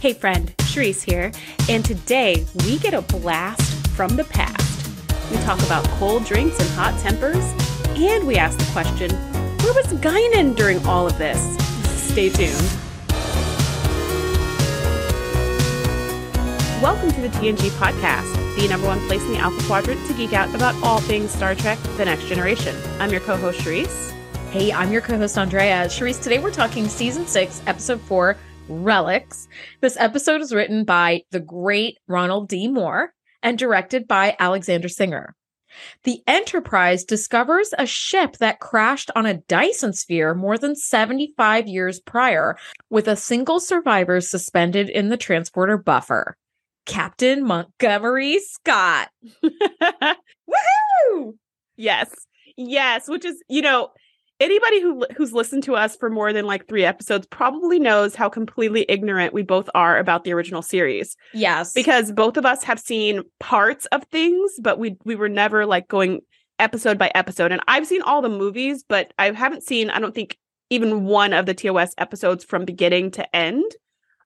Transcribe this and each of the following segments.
Hey friend, Charisse here, and today we get a blast from the past. We talk about cold drinks and hot tempers, and we ask the question, where was Guinan during all of this? Stay tuned. Welcome to the TNG podcast, the number one place in the Alpha Quadrant to geek out about all things Star Trek The Next Generation. I'm your co host, Charisse. Hey, I'm your co host, Andrea. Charisse, today we're talking season six, episode four Relics. This episode is written by the great Ronald D. Moore and directed by Alexander Singer. The Enterprise discovers a ship that crashed on a Dyson sphere more than 75 years prior, with a single survivor suspended in the transporter buffer. Captain Montgomery Scott. Woohoo! Yes. Yes, which is, you know, anybody who who's listened to us for more than like 3 episodes probably knows how completely ignorant we both are about the original series. Yes. Because both of us have seen parts of things, but we we were never like going episode by episode. And I've seen all the movies, but I haven't seen I don't think even one of the TOS episodes from beginning to end.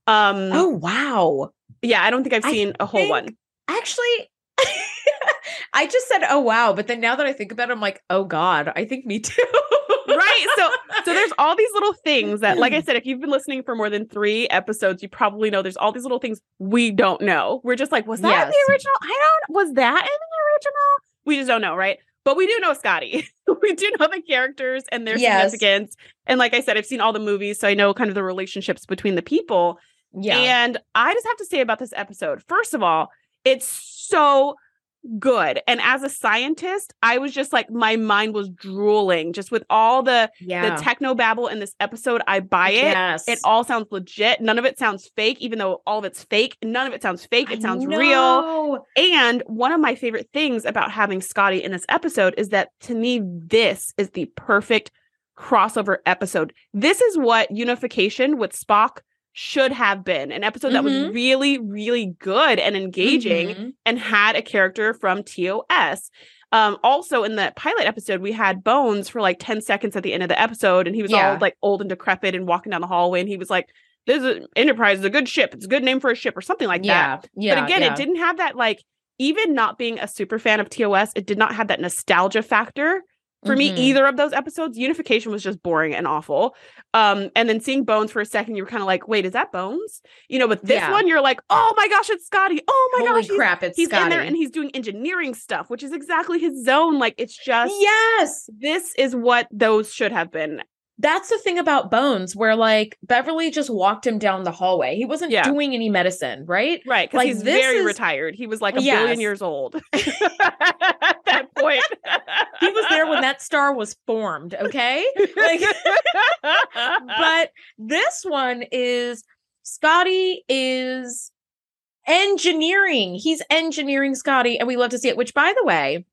Um Oh, wow. Yeah, I don't think I've seen I a whole one. Actually, I just said, "Oh wow," but then now that I think about it, I'm like, "Oh god, I think me too." right. So so there's all these little things that like I mm. said if you've been listening for more than 3 episodes, you probably know there's all these little things we don't know. We're just like, was that yes. the original? I don't was that in the original? We just don't know, right? But we do know Scotty. we do know the characters and their yes. significance. And like I said, I've seen all the movies, so I know kind of the relationships between the people. Yeah. And I just have to say about this episode, first of all, it's so good. And as a scientist, I was just like my mind was drooling just with all the yeah. the techno babble in this episode. I buy it. Yes. It all sounds legit. None of it sounds fake, even though all of it's fake. None of it sounds fake. It sounds real. And one of my favorite things about having Scotty in this episode is that to me, this is the perfect crossover episode. This is what unification with Spock should have been an episode mm-hmm. that was mm-hmm. really, really good and engaging mm-hmm. and had a character from TOS. Um, also in the pilot episode, we had Bones for like 10 seconds at the end of the episode, and he was yeah. all like old and decrepit and walking down the hallway, and he was like, This is Enterprise is a good ship. It's a good name for a ship, or something like yeah. that. Yeah. But again, yeah. it didn't have that like even not being a super fan of TOS, it did not have that nostalgia factor for mm-hmm. me either of those episodes unification was just boring and awful um and then seeing bones for a second you were kind of like wait is that bones you know but this yeah. one you're like oh my gosh it's scotty oh my Holy gosh crap it's he's scotty. in there and he's doing engineering stuff which is exactly his zone like it's just yes this is what those should have been that's the thing about Bones, where like Beverly just walked him down the hallway. He wasn't yeah. doing any medicine, right? Right. Because like, he's very is... retired. He was like a yes. billion years old at that point. he was there when that star was formed. Okay. Like, but this one is Scotty is engineering. He's engineering Scotty, and we love to see it. Which, by the way,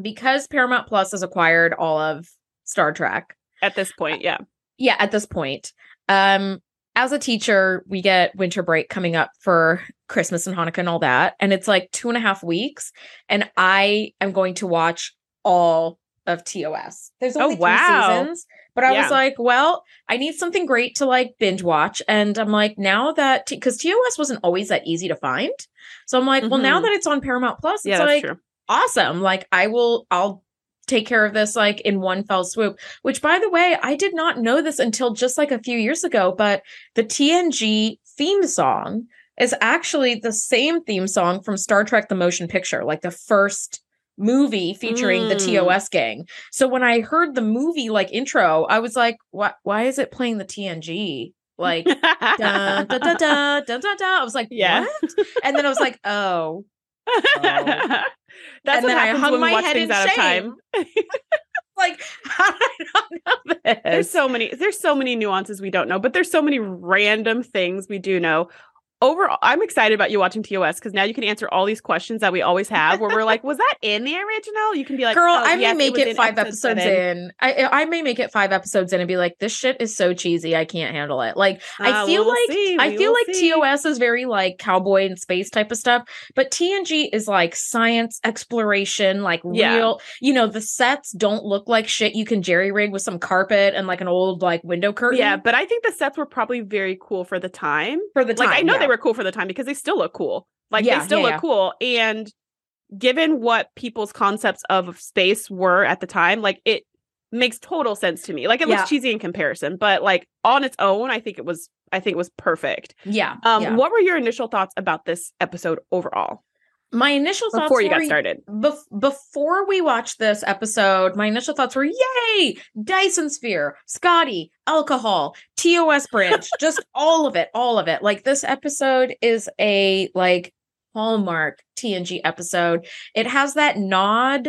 because Paramount Plus has acquired all of Star Trek at this point yeah yeah at this point um as a teacher we get winter break coming up for christmas and hanukkah and all that and it's like two and a half weeks and i am going to watch all of tos there's only oh, wow. three seasons but i yeah. was like well i need something great to like binge watch and i'm like now that because t- tos wasn't always that easy to find so i'm like mm-hmm. well now mm-hmm. that it's on paramount plus it's yeah, like true. awesome like i will i'll take care of this like in one fell swoop. Which, by the way, I did not know this until just like a few years ago, but the TNG theme song is actually the same theme song from Star Trek the Motion Picture, like the first movie featuring mm. the TOS gang. So when I heard the movie like intro, I was like, what why is it playing the TNG? Like da, da, da, da, da, da, da. I was like, yeah. What? And then I was like, oh. That's and what happens I when we watch things out shame. of time. like, how did I not know this? There's so many, there's so many nuances we don't know, but there's so many random things we do know. Overall, I'm excited about you watching TOS because now you can answer all these questions that we always have. Where we're like, was that in the original? You can be like, girl, oh, I may yes, make it, it, five episodes in. I I may make it five episodes in and be like, this shit is so cheesy, I can't handle it. Like, I Uh, feel we'll like see. I We feel like see. TOS is very like cowboy and space type of stuff, but TNG is like science exploration, like Yeah. real. You know, the sets don't look like shit. You can jerry rig with some carpet and like an old like window curtain. Yeah, but I think the sets were probably very cool for the time. for the time. like I know yeah. they were cool for the time because they still look cool. Like Yeah, they still yeah, look yeah. cool. And given what people's concepts of space were at the time, like it makes total sense to me. Like it looks cheesy in comparison, but like on its own, I think it was I think it was perfect. Yeah. Um yeah. what were your initial thoughts about this episode overall My initial thoughts before you got started? Bef- before we watched this episode, my initial thoughts were yay, Dyson Sphere, Scotty, alcohol, TOS bridge, just all of it, all of it. Like this episode is a like hallmark TNG episode. It has that nod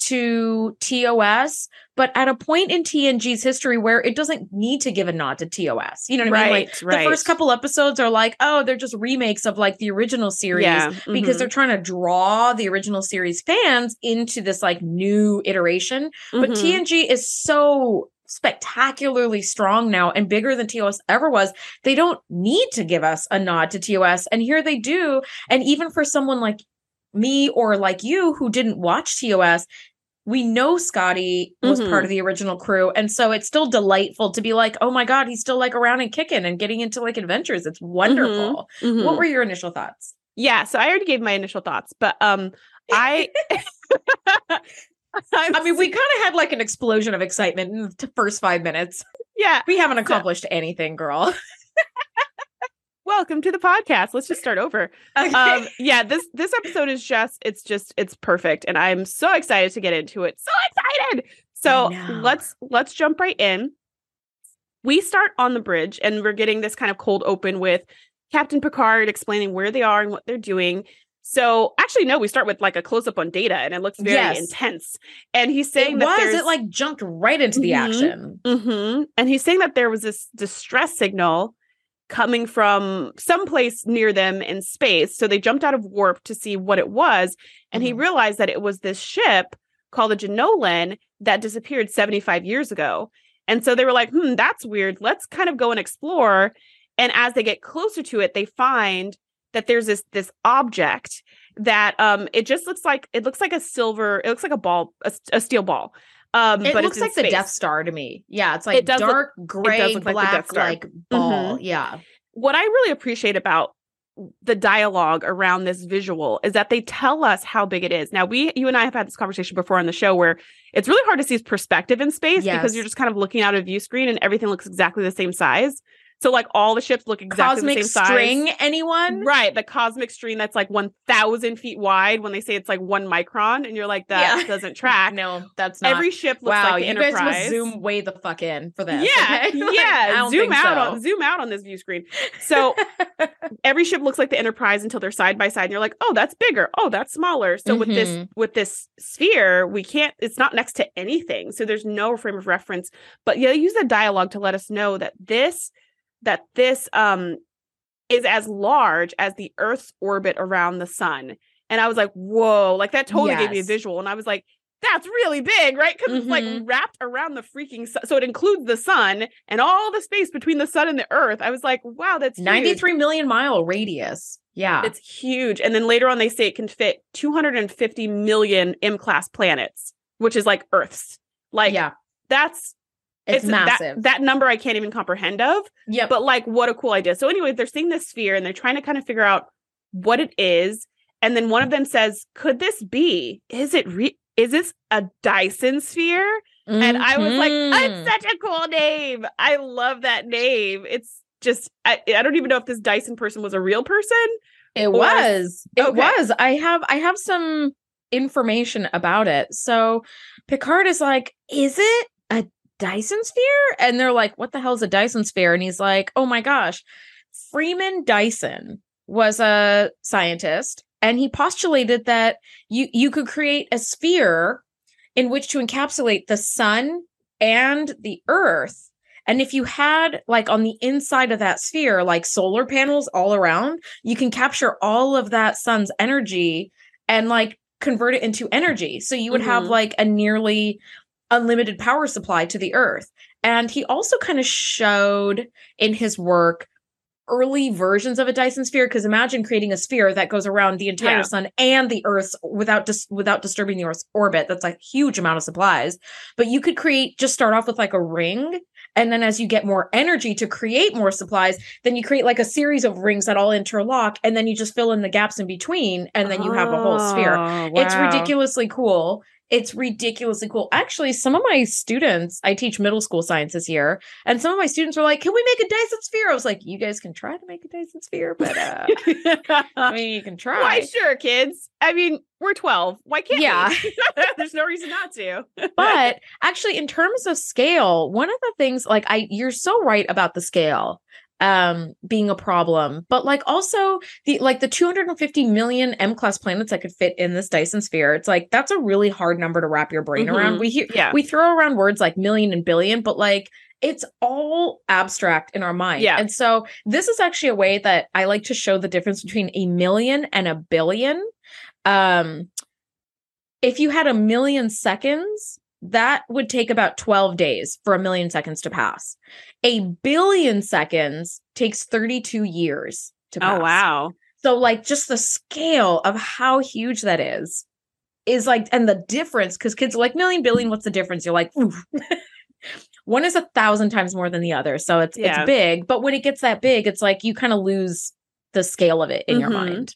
to TOS, but at a point in TNG's history where it doesn't need to give a nod to TOS. You know what I mean? Like right. the first couple episodes are like, oh, they're just remakes of like the original series yeah, because mhm, they're trying to draw the original series fans into this like new iteration. But mhm. TNG is so spectacularly strong now and bigger than TOS ever was. They don't need to give us a nod to TOS. And here they do. And even for someone like me or like you who didn't watch TOS, we know Scotty was Mhm. part of the original crew. And so it's still delightful to be like, oh my God, he's still like around and kicking and getting into like adventures. It's wonderful. Mhm. What were your initial thoughts? Yeah, so I already gave my initial thoughts, but um I I'm mean, we kind of had like an explosion of excitement in the first five minutes. yeah, We haven't accomplished anything, girl. welcome to the podcast. Let's just start over. Um yeah, this this episode is just it's just it's perfect and I'm so excited to get into it. So excited. So let's let's jump right in. We start on the bridge and we're getting this kind of cold open with Captain Picard explaining where they are and what they're doing. So actually, no, we start with like a close up on data and it looks very Yes. intense. And he's it saying that was there's it like jumped right into the Mhm. action. hmm And he's saying that there was this distress signal coming from someplace near them in space. So they jumped out of warp to see what it was. And he Mhm. realized that it was this ship called the Jenolan that disappeared 75 years ago. And so they were like, hmm, that's weird. Let's kind of go and explore. And as they get closer to it, they find that there's this this object that um it just looks like it looks like a silver, it looks like a ball, a steel ball. Um, It but looks like the. Death Star to me. Yeah, it's like look- dark gray, look like the black, Death Star. like ball. Yeah, what I really appreciate about the dialogue around this visual is that they tell us how big it is. Now, we, you and I have had this conversation before on the show where it's really hard to see perspective in space Yes. because you're just kind of looking out a view screen and everything looks exactly the same size. So, like, all the ships look exactly cosmic the same string. size. Anyone? Right, the cosmic string that's like 1,000 feet wide when they say it's like one micron, and you're like, that Yeah. doesn't track. No, that's not. Every ship looks wow, like the you guys Enterprise. must zoom way the fuck in for this. Yeah, okay? Like, yeah. Zoom out so. on zoom out on this view screen. So every ship looks like the Enterprise until they're side by side, and you're like, oh, that's bigger. Oh, that's smaller. So with this Mhm. with this sphere, we can't. It's not next to anything, so there's no frame of reference. But yeah, use the dialogue to let us know that this that this um is as large as the Earth's orbit around the sun. And I was like, whoa, like that totally gave me a visual. And I was like, that's really big, right? Because it's like Mhm. wrapped around the freaking sun. So it includes the sun and all the space between the sun and the earth. I was like, wow, that's huge. 93 million mile radius. Yeah. It's huge. And then later on, they say it can fit 250 million M class planets, which is like Earth's. Like, yeah. that's It's, that- massive. That, number I can't even comprehend of. Yeah. But like, what a cool idea. So, anyway, they're seeing this sphere and they're trying to kind of figure out what it is. And then one of them says, Could this be? Is it re- is this a Dyson sphere? And I was like. It's mm-hmm. such a cool name. I love that name. It's just I, I don't even know if this Dyson person was a real person. It Or- was. It Okay. was. I have I have some information about it. So Picard is like, "Is it a Dyson sphere?" And they're like, "What the hell is a Dyson sphere?" And he's like, "Oh my gosh. Freeman Dyson was a scientist and he postulated that you you could create a sphere in which to encapsulate the sun and the earth And if you had like on the inside of that sphere, like solar panels all around, you can capture all of that sun's energy and like convert it into energy. So you would mm-hmm. have like a nearly unlimited power supply to the earth. And he also kind of showed in his work early versions of a Dyson sphere because imagine creating a sphere that goes around the entire yeah. sun and the earth's without dis- without disturbing the earth's orbit that's a huge amount of supplies but you could create just start off with like a ring and then as you get more energy to create more supplies then you create like a series of rings that all interlock and then you just fill in the gaps in between and then you have a whole sphere wow. Oh, it's ridiculously cool it's ridiculously cool. Actually, some of my students, I teach middle school science this year, and some of my students were like, "Can we make a Dyson sphere?" I was like, "You guys can try to make a Dyson sphere, but uh, I mean, you can try." Why, sure, kids. I mean, we're twelve. Why can't? Yeah, there's no reason not to. but actually, in terms of scale, one of the things, like, I, you're so right about the scale um being a problem but like also the like the 250 million m class planets that could fit in this dyson sphere it's like that's a really hard number to wrap your brain mm-hmm. around we hear yeah. we throw around words like million and billion but like it's all abstract in our mind. Yeah. And so this is actually a way that i like to show the difference between a million and a billion. Um if you had a million seconds that would take about 12 days for a million seconds to pass. A billion seconds takes 32 years to oh, pass. Oh, wow. So, like, just the scale of how huge that is is like, and the difference, because kids are like, million, billion, what's the difference? You're like, one is a thousand times more than the other. So it's yeah. it's big. But when it gets that big, it's like you kind of lose the scale of it in mm-hmm. your mind.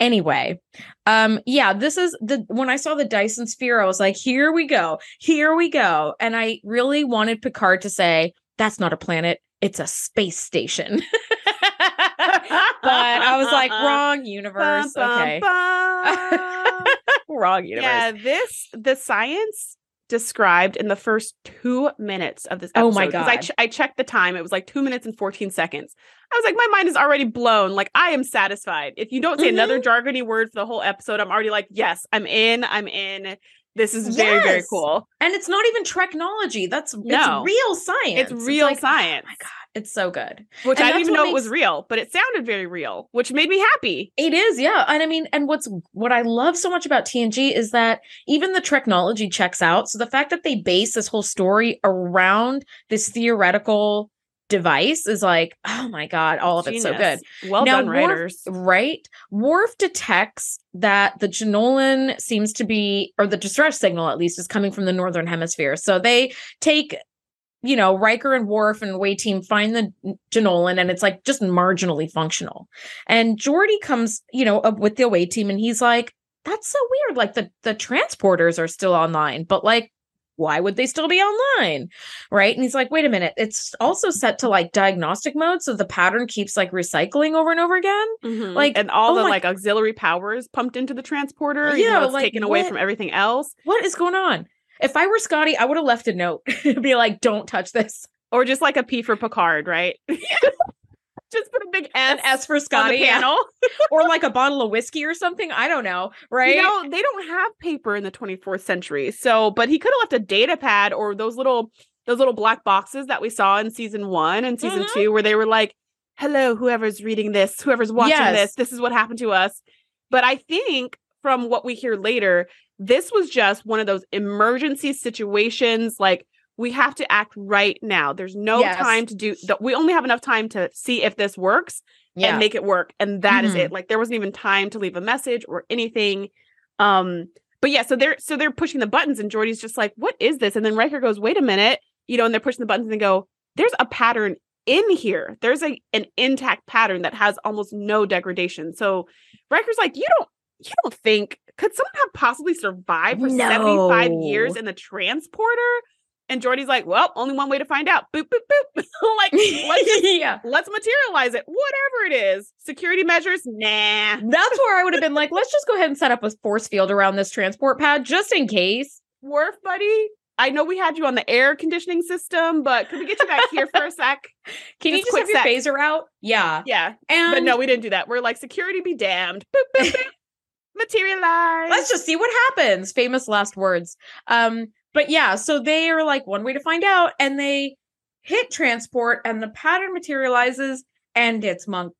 Anyway, um yeah, this is the when I saw the Dyson sphere I was like, here we go. Here we go. And I really wanted Picard to say, that's not a planet, it's a space station. but I was like, wrong universe. Bum, okay. Bum, wrong universe. Yeah, this the science described in the first two minutes of this episode. Oh my god! I, ch- I checked the time; it was like two minutes and fourteen seconds. I was like, my mind is already blown. Like I am satisfied. If you don't say mm-hmm. another jargony word for the whole episode, I'm already like, yes, I'm in. I'm in. This is very yes. very cool. And it's not even technology. That's no. it's real science. It's real it's like, science. Oh my god. It's so good. Which and I didn't even know makes... it was real, but it sounded very real, which made me happy. It is, yeah. And I mean, and what's what I love so much about TNG is that even the technology checks out. So the fact that they base this whole story around this theoretical device is like, oh my god, all of Genius. it's so good. Well now, done, writers. Right? Worf detects that the Jenolan seems to be, or the distress signal at least, is coming from the northern hemisphere. So they take you know, Riker and Worf and away team find the Jenolan and it's like just marginally functional. And Geordi comes, you know, up with the away team and he's like, that's so weird. Like the the transporters are still online, but like why would they still be online? Right. And he's like, wait a minute. It's also set to like diagnostic mode. So the pattern keeps like recycling over and over again. Mm-hmm. Like, and all oh the my- like auxiliary powers pumped into the transporter. Yeah. It's like, taken away from everything else. What is going on? If I were Scotty, I would have left a note, be like, "Don't touch this," or just like a P for Picard, right? just put a big S, S for Scotty panel, or like a bottle of whiskey or something. I don't know, right? You know, they don't have paper in the 24th century, so but he could have left a data pad or those little those little black boxes that we saw in season one and season mm-hmm. two, where they were like, "Hello, whoever's reading this, whoever's watching yes. this, this is what happened to us." But I think from what we hear later, this was just one of those emergency situations like we have to act right now. There's no yes. time to do that. We only have enough time to see if this works yeah. and make it work. And that mm-hmm. is it. Mm-hmm. Like there wasn't even time to leave a message or anything. Um, but yeah, so they're so they're pushing the buttons and Geordi's just like, what is this? And then Riker goes, wait a minute, you know, and they're pushing the buttons and they go, there's a pattern in here. There's a an intact pattern that has almost no degradation. So Riker's like, you don't you don't think could someone have possibly survived for no. 75 years in the transporter? And Geordi's like, well, only one way to find out. Boop, boop, boop. like, let's, just, yeah. let's materialize it. Whatever it is. Security measures, nah. That's where I would have been like, let's just go ahead and set up a force field around this transport pad just in case. Worf, buddy, I know we had you on the air conditioning system, but could we get you back here for a sec? Can just you just have your phaser out? Yeah. Yeah. And but no, we didn't do that. We're like, security be damned. Boop, boop, boop materialize. Let's just see what happens. Famous last words. Um, but yeah, so they are like one way to find out, and they hit transport and the pattern materializes and it's Montgomery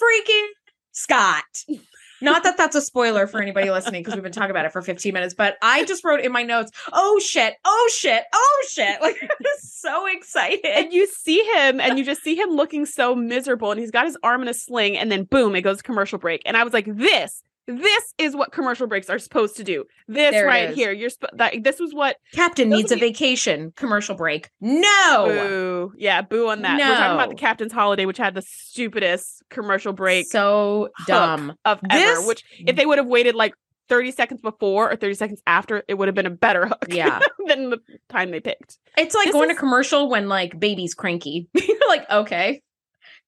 freaking Scott. Not that that's a spoiler for anybody listening because we've been talking about it for 15 minutes, but I just wrote in my notes, oh shit, oh shit, oh shit. Like I was so excited. And you see him and you just see him looking so miserable and he's got his arm in a sling and then boom, it goes commercial break. And I was like, this this is what commercial breaks are supposed to do. This there right here. You're sp- that, this was what Captain needs a vacation commercial break. No. Boo. Yeah, boo on that. No. We're talking about the Captain's Holiday, which had the stupidest commercial break. So dumb of this... ever. Which if they would have waited like 30 seconds before or 30 seconds after, it would have been a better hook. Yeah. than the time they picked. It's like this going is... to commercial when like baby's cranky. You're like, okay.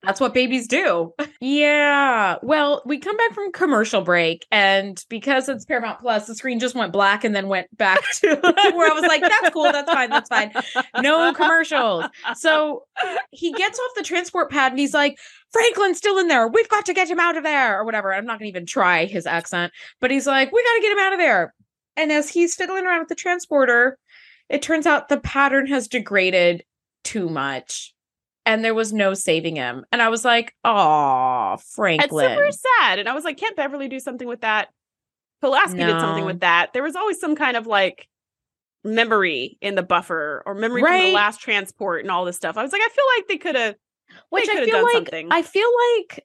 That's what babies do. yeah. Well, we come back from commercial break, and because it's Paramount Plus, the screen just went black and then went back to where I was like, that's cool. That's fine. That's fine. No commercials. So he gets off the transport pad and he's like, Franklin's still in there. We've got to get him out of there, or whatever. I'm not going to even try his accent, but he's like, we got to get him out of there. And as he's fiddling around with the transporter, it turns out the pattern has degraded too much and there was no saving him. And I was like, "Oh, Franklin." It's super sad. And I was like, "Can't Beverly do something with that?" Pulaski no. did something with that. There was always some kind of like memory in the buffer or memory right. from the last transport and all this stuff. I was like, I feel like they could have, which I feel like something. I feel like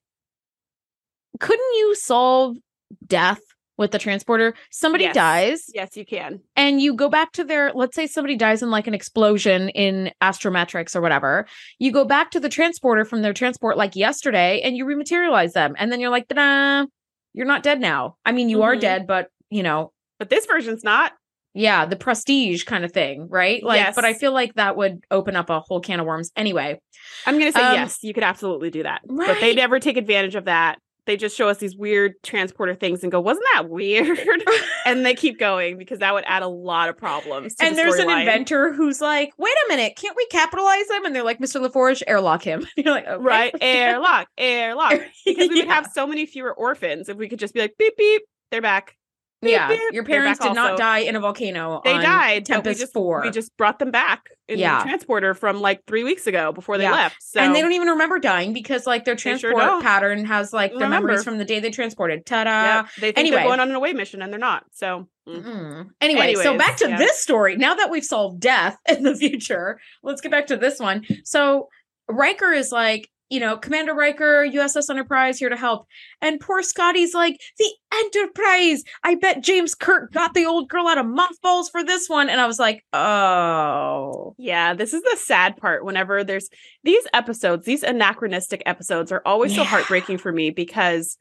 couldn't you solve death with the transporter somebody yes. dies. Yes you can. And you go back to their let's say somebody dies in like an explosion in astrometrics or whatever. You go back to the transporter from their transport like yesterday and you rematerialize them. And then you're like nah you're not dead now. I mean you mm-hmm. are dead but you know. But this version's not. Yeah the prestige kind of thing right? Like yes. but i feel like that would open up a whole can of worms. Anyway i'm gonna say um, yes you could absolutely do that. Right. but they never take advantage of that they just show us these weird transporter things and go, wasn't that weird? and they keep going because that would add a lot of problems. and the there's an inventor who's like, wait a minute, can't we capitalize them? And they're like, Mr. LaForge, airlock him. You're like, okay. right, airlock, airlock. Because we yeah. would have so many fewer orphans if we could just be like, beep, beep, they're back. Beep, yeah, beep, your parents did also. not die in a volcano. They died. Tempest we just, four. We just brought them back in yeah. the transporter from like three weeks ago before they yeah. left. So. And they don't even remember dying because like their transport sure pattern has like the memories from the day they transported. Ta-da! Yep. They think anyway. they're going on an away mission and they're not. So mm. anyway, Anyways, so back to yeah. this story. Now that we've solved death in the future, let's get back to this one. So Riker is like, you know, Commander Riker, USS Enterprise here to help. And poor Scotty's like, the Enterprise. I bet James Kirk got the old girl out of mothballs for this one. And I was like, oh. Yeah, this is the sad part. Whenever there's these episodes, these anachronistic episodes are always yeah. so heartbreaking for me because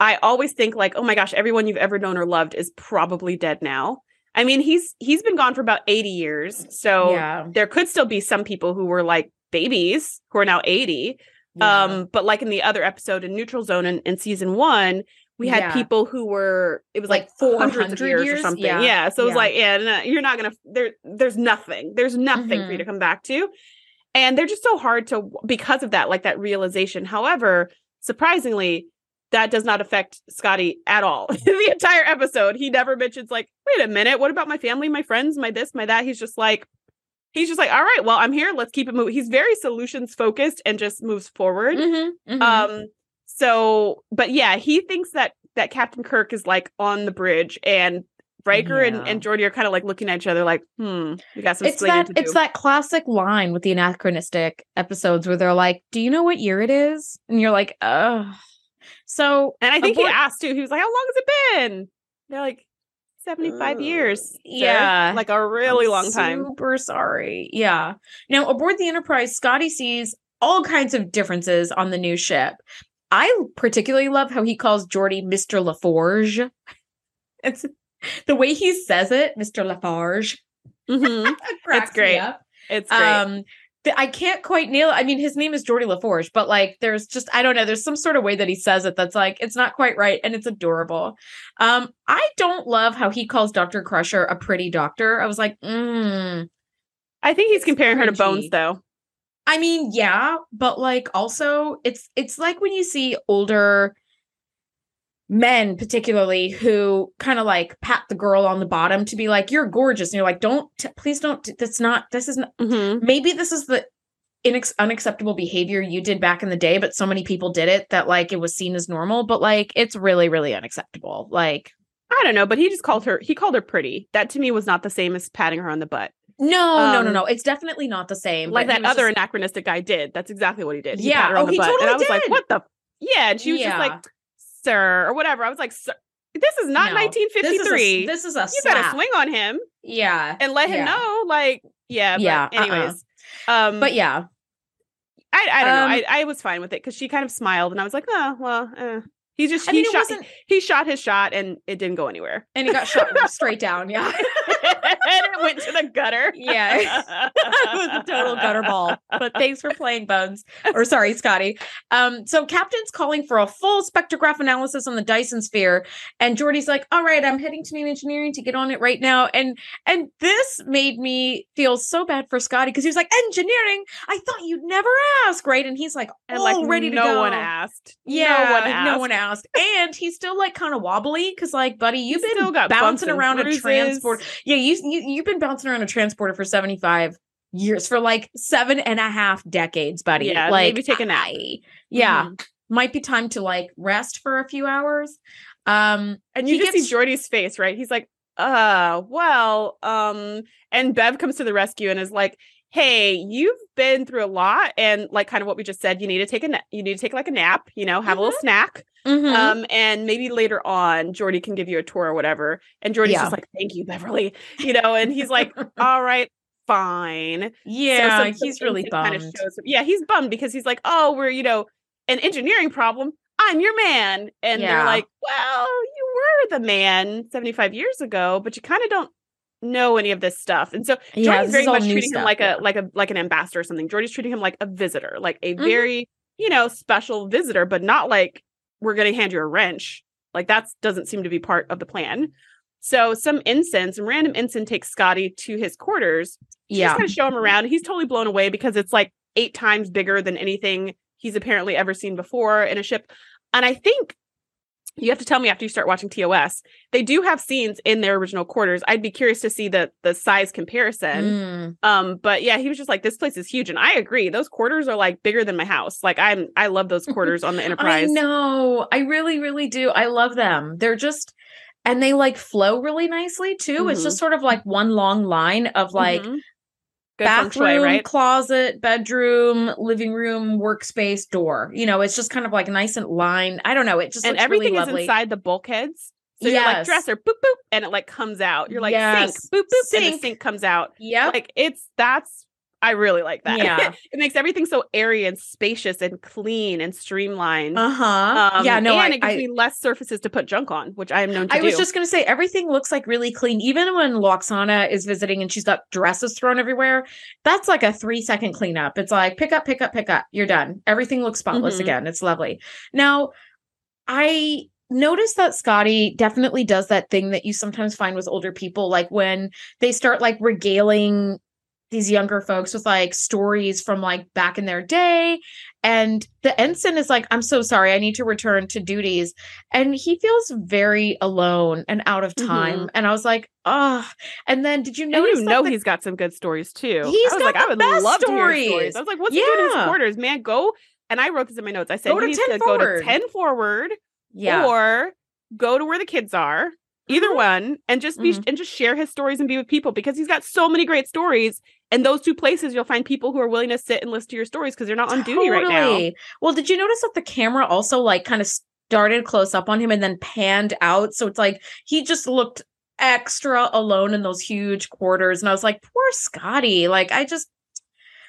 I always think like, oh my gosh, everyone you've ever known or loved is probably dead now. I mean, he's he's been gone for about 80 years. So yeah. there could still be some people who were like babies who are now 80. Yeah. Um, but like in the other episode in Neutral Zone in, in season one, we had yeah. people who were it was like, like 400 of years, years, or something. Yeah. yeah. So it was like, yeah, no, you're not gonna there. There's nothing. There's nothing mm-hmm. for you to mm-hmm. come back to, and they're just so hard to because of that, like that realization. However, surprisingly, that does not affect Scotty at all. the entire episode, he never mentions like, wait a minute, what about my family, my friends, my this, my that? He's just like, he's just like, all right, well, I'm here. Let's keep it moving. He's very solutions focused and just moves forward. Mm-hmm, mm-hmm. Um, so, but yeah, he thinks that that Captain Kirk is like on the bridge and Riker yeah. and, and Geordi are kind of like looking at each other like, hmm, we got some it's that, It's that classic line with the anachronistic episodes where they're like, Do you know what year it is? And you're like, oh. So And I think he asked too, he was like, How long has it been? They're like, 75 uh, years. Yeah. Like a really I'm long time. Super sorry. Yeah. Now, aboard the Enterprise, Scotty sees all kinds of differences on the new ship. I particularly love how he calls Geordi Mr. LaForge. It's the way he says it, Mr. LaForge. Mm-hmm. it's great. It's great. Um, I can't quite nail it. I mean, his name is Geordi LaForge, but like there's just I don't know, there's some sort of way that he says it that's like it's not quite right and it's adorable. Um, I don't love how he calls Dr. Crusher a pretty doctor. I was like, mm, I think he's comparing her to Bones though. I mean, yeah, but like also it's it's like when you see older men particularly who kind of like pat the girl on the bottom to be like you're gorgeous and you're like don't t- please don't that's not this is not Mhm. maybe this is the inex- unacceptable behavior you did back in the day but so many people did it that like it was seen as normal but like it's really really unacceptable like I don't know, but he just called her. He called her pretty. That to me was not the same as patting her on the butt, no no no Um, no it's definitely not the same like that other just- anacronistic guy did. That's exactly what he did. He Yeah. patted her on Oh, the he butt, and I was like, "What the?" Yeah, and she was just like, "Sir," or whatever. I was like, "Sir, this is not No. 1953. this is a, this you is a better slap. swing on him yeah and let him Yeah. know." Like, yeah, but Yeah, uh-uh. Anyways, um, but yeah I, I don't Um, know. I, I was fine with it because she kind of smiled, and I was like, "Oh, well." Eh. He just I he mean, shot he shot his shot and it didn't go anywhere. and he got shot straight down yeah it went to the gutter. Yeah. it was a total gutter ball. But thanks for playing Bones. Or sorry, Scotty. Um, so Captain's calling for a full spectrograph analysis on the Dyson sphere. And Geordi's like, all right, I'm heading to main engineering to get on it right now. And and this made me feel so bad for Scotty because he was like, engineering, I thought you'd never ask, right? And he's like, and like ready to no go. one asked. Yeah, no one asked. no one asked. And he's still like kind of wobbly because, like, buddy, you've He's been still got bouncing around a bruises. transport. Yeah, you, you you've been bouncing around a transporter for seventy five years for like seven and a half decades, buddy. Yeah, like maybe take a nap. I- yeah, Mhm. might be time to like rest for a few hours. Um, And you just gets- see Geordi's face, right? He's like, uh, well, um, and Bev comes to the rescue and is like, Hey, you've been through a lot, and like kind of what we just said, you need to take a na- you need to take like a nap, you know, have a little snack. Mhm. Um, and maybe later on, Geordi can give you a tour or whatever. And Geordi's Yeah. just like, Thank you, Beverly. You know, and he's like, All right, fine. Yeah, some he's really instant kinda bummed. shows- yeah, he's bummed because he's like, oh, we're you know an engineering problem. I'm your man, and Yeah. they're like, well, you were the man 75 years ago, but you kind of don't know any of this stuff. And so Geordi's very much treating him like yeah. a like a like an ambassador or something. Geordi's treating him like a visitor, like a Mhm. very you know special visitor, but not like we're going to hand you a wrench. Like that doesn't seem to be part of the plan. So some ensign, some random ensign takes Scotty to his quarters Yeah, just kind of show him around. He's totally blown away because it's like eight times bigger than anything he's apparently ever seen before in a ship. And I think you have to tell me after you start watching TOS. They do have scenes in their original quarters. I'd be curious to see the the size comparison. Mm. Um, but yeah, he was just like, this place is huge, and I agree. Those quarters are like bigger than my house. Like I'm, I love those quarters on the Enterprise. I know. I really, really do. I love them. They're just, and they like flow really nicely too. It's Mhm. just sort of like one long line of like Mhm. Good bathroom, shui, right? closet, bedroom, living room, workspace, door. You know, it's just kind of like nice and line. I don't know. It just and looks everything really is lovely. inside the bulkheads. So you're like dresser, boop boop, and it like comes out. You're like Yes. sink, boop boop, and the Sink. sink comes out. Yeah, Like it's that's I really like that. Yeah. it makes everything so airy and spacious and clean and streamlined. uh huh. Um, yeah. No. and I, it gives I, me less surfaces to put junk on, which I am known to I do. was just gonna say everything looks like really clean. Even when Lwaxana is visiting and she's got dresses thrown everywhere, that's like a three second cleanup. It's like pick up, pick up, pick up. You're done. Everything looks spotless Mhm. again. It's lovely. Now, I noticed that Scotty definitely does that thing that you sometimes find with older people, like when they start like regaling these younger folks with like stories from like back in their day. And the ensign is like, I'm so sorry, I need to return to duties. And he feels very alone and out of mm-hmm. time. And I was like, oh. And then did you and you know the- he's got some good stories too. He's I was got like, I would love to hear stories. stories. I was like, what's he doing in his quarters, man? Go and I wrote this in my notes. I said Go he to needs 10 to go to 10 forward yeah. or go to where the kids are either Mhm. one and just be Mhm. and just share his stories and be with people because he's got so many great stories and those two places you'll find people who are willing to sit and listen to your stories because they're not on duty right now Well, did you notice that the camera also like kind of started close up on him and then panned out? So it's like he just looked extra alone in those huge quarters. And I was like, poor Scotty. Like I just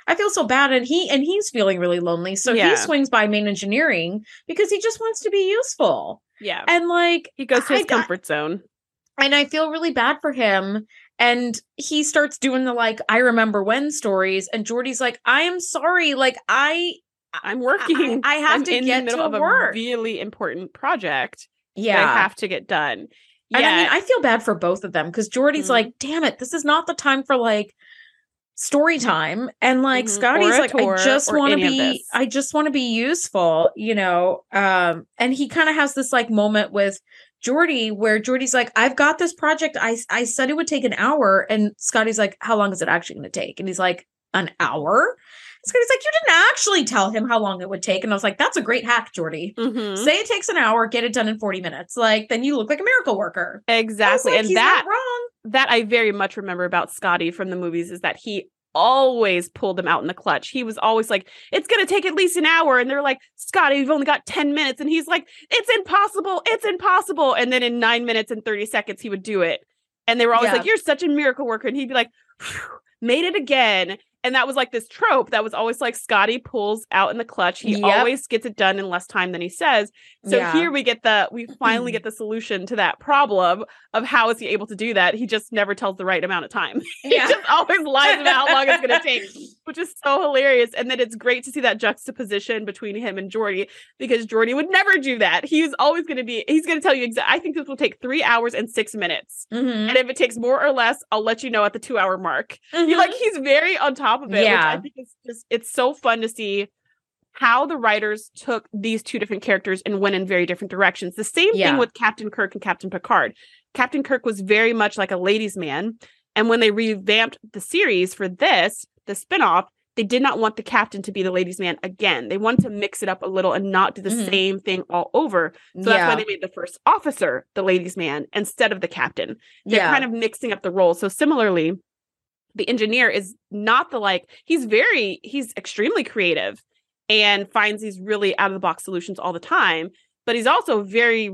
I feel so bad. And he and he's feeling really lonely. So Yeah. he swings by main engineering because he just wants to be useful. Yeah And like he goes to his I- I- comfort zone and I feel really bad for him. And he starts doing the like, I remember when stories. And Geordi's like, I am sorry. Like, I i'm working I have I'm to in get the middle to of work. a really important project yeah. that i have to get done yeah And I mean, I feel bad for both of them because Geordi's Mhm. like, damn it, this is not the time for like story time and like mm-hmm. Scotty's like I just want to be I just want to be useful, you know. Um and he kind of has this like moment with geordi where geordi's like I've got this project I I said it would take an hour and Scotty's like how long is it actually going to take? And he's like an hour? Scotty's like you didn't actually tell him how long it would take and I was like that's a great hack geordi Mm-hmm. Say it takes an hour, get it done in 40 minutes. Like then you look like a miracle worker. Exactly. Like, and that wrong that I very much remember about Scotty from the movies is that he always pulled them out in the clutch. He was always like, it's going to take at least an hour. And they're like, Scotty, you've only got 10 minutes. And he's like, it's impossible. It's impossible. And then in nine minutes and 30 seconds, he would do it. And they were always yeah. like, you're such a miracle worker. And he'd be like, made it again. And that was like this trope that was always like Scotty pulls out in the clutch. He yep. always gets it done in less time than he says. So yeah. here we get the we finally get the solution to that problem of how is he able to do that? He just never tells the right amount of time. Yeah. he just always lies about how long it's gonna take, which is so hilarious. And then it's great to see that juxtaposition between him and Geordi because Geordi would never do that. He's always gonna be he's gonna tell you exactly I think this will take three hours and six minutes. Mm-hmm. And if it takes more or less, I'll let you know at the two hour mark. Mm-hmm. He like he's very on top of it. Yeah. I think it's just it's so fun to see how the writers took these two different characters and went in very different directions. The same yeah. thing with Captain Kirk and Captain Picard. Captain Kirk was very much like a ladies' man. And when they revamped the series for this, the spinoff, they did not want the captain to be the ladies' man again. They wanted to mix it up a little and not do the mm-hmm. same thing all over. So yeah. that's why they made the first officer the ladies' man instead of the captain. They're yeah. kind of mixing up the roles. So similarly, the engineer is not the like he's very he's extremely creative and finds these really out of the box solutions all the time but he's also very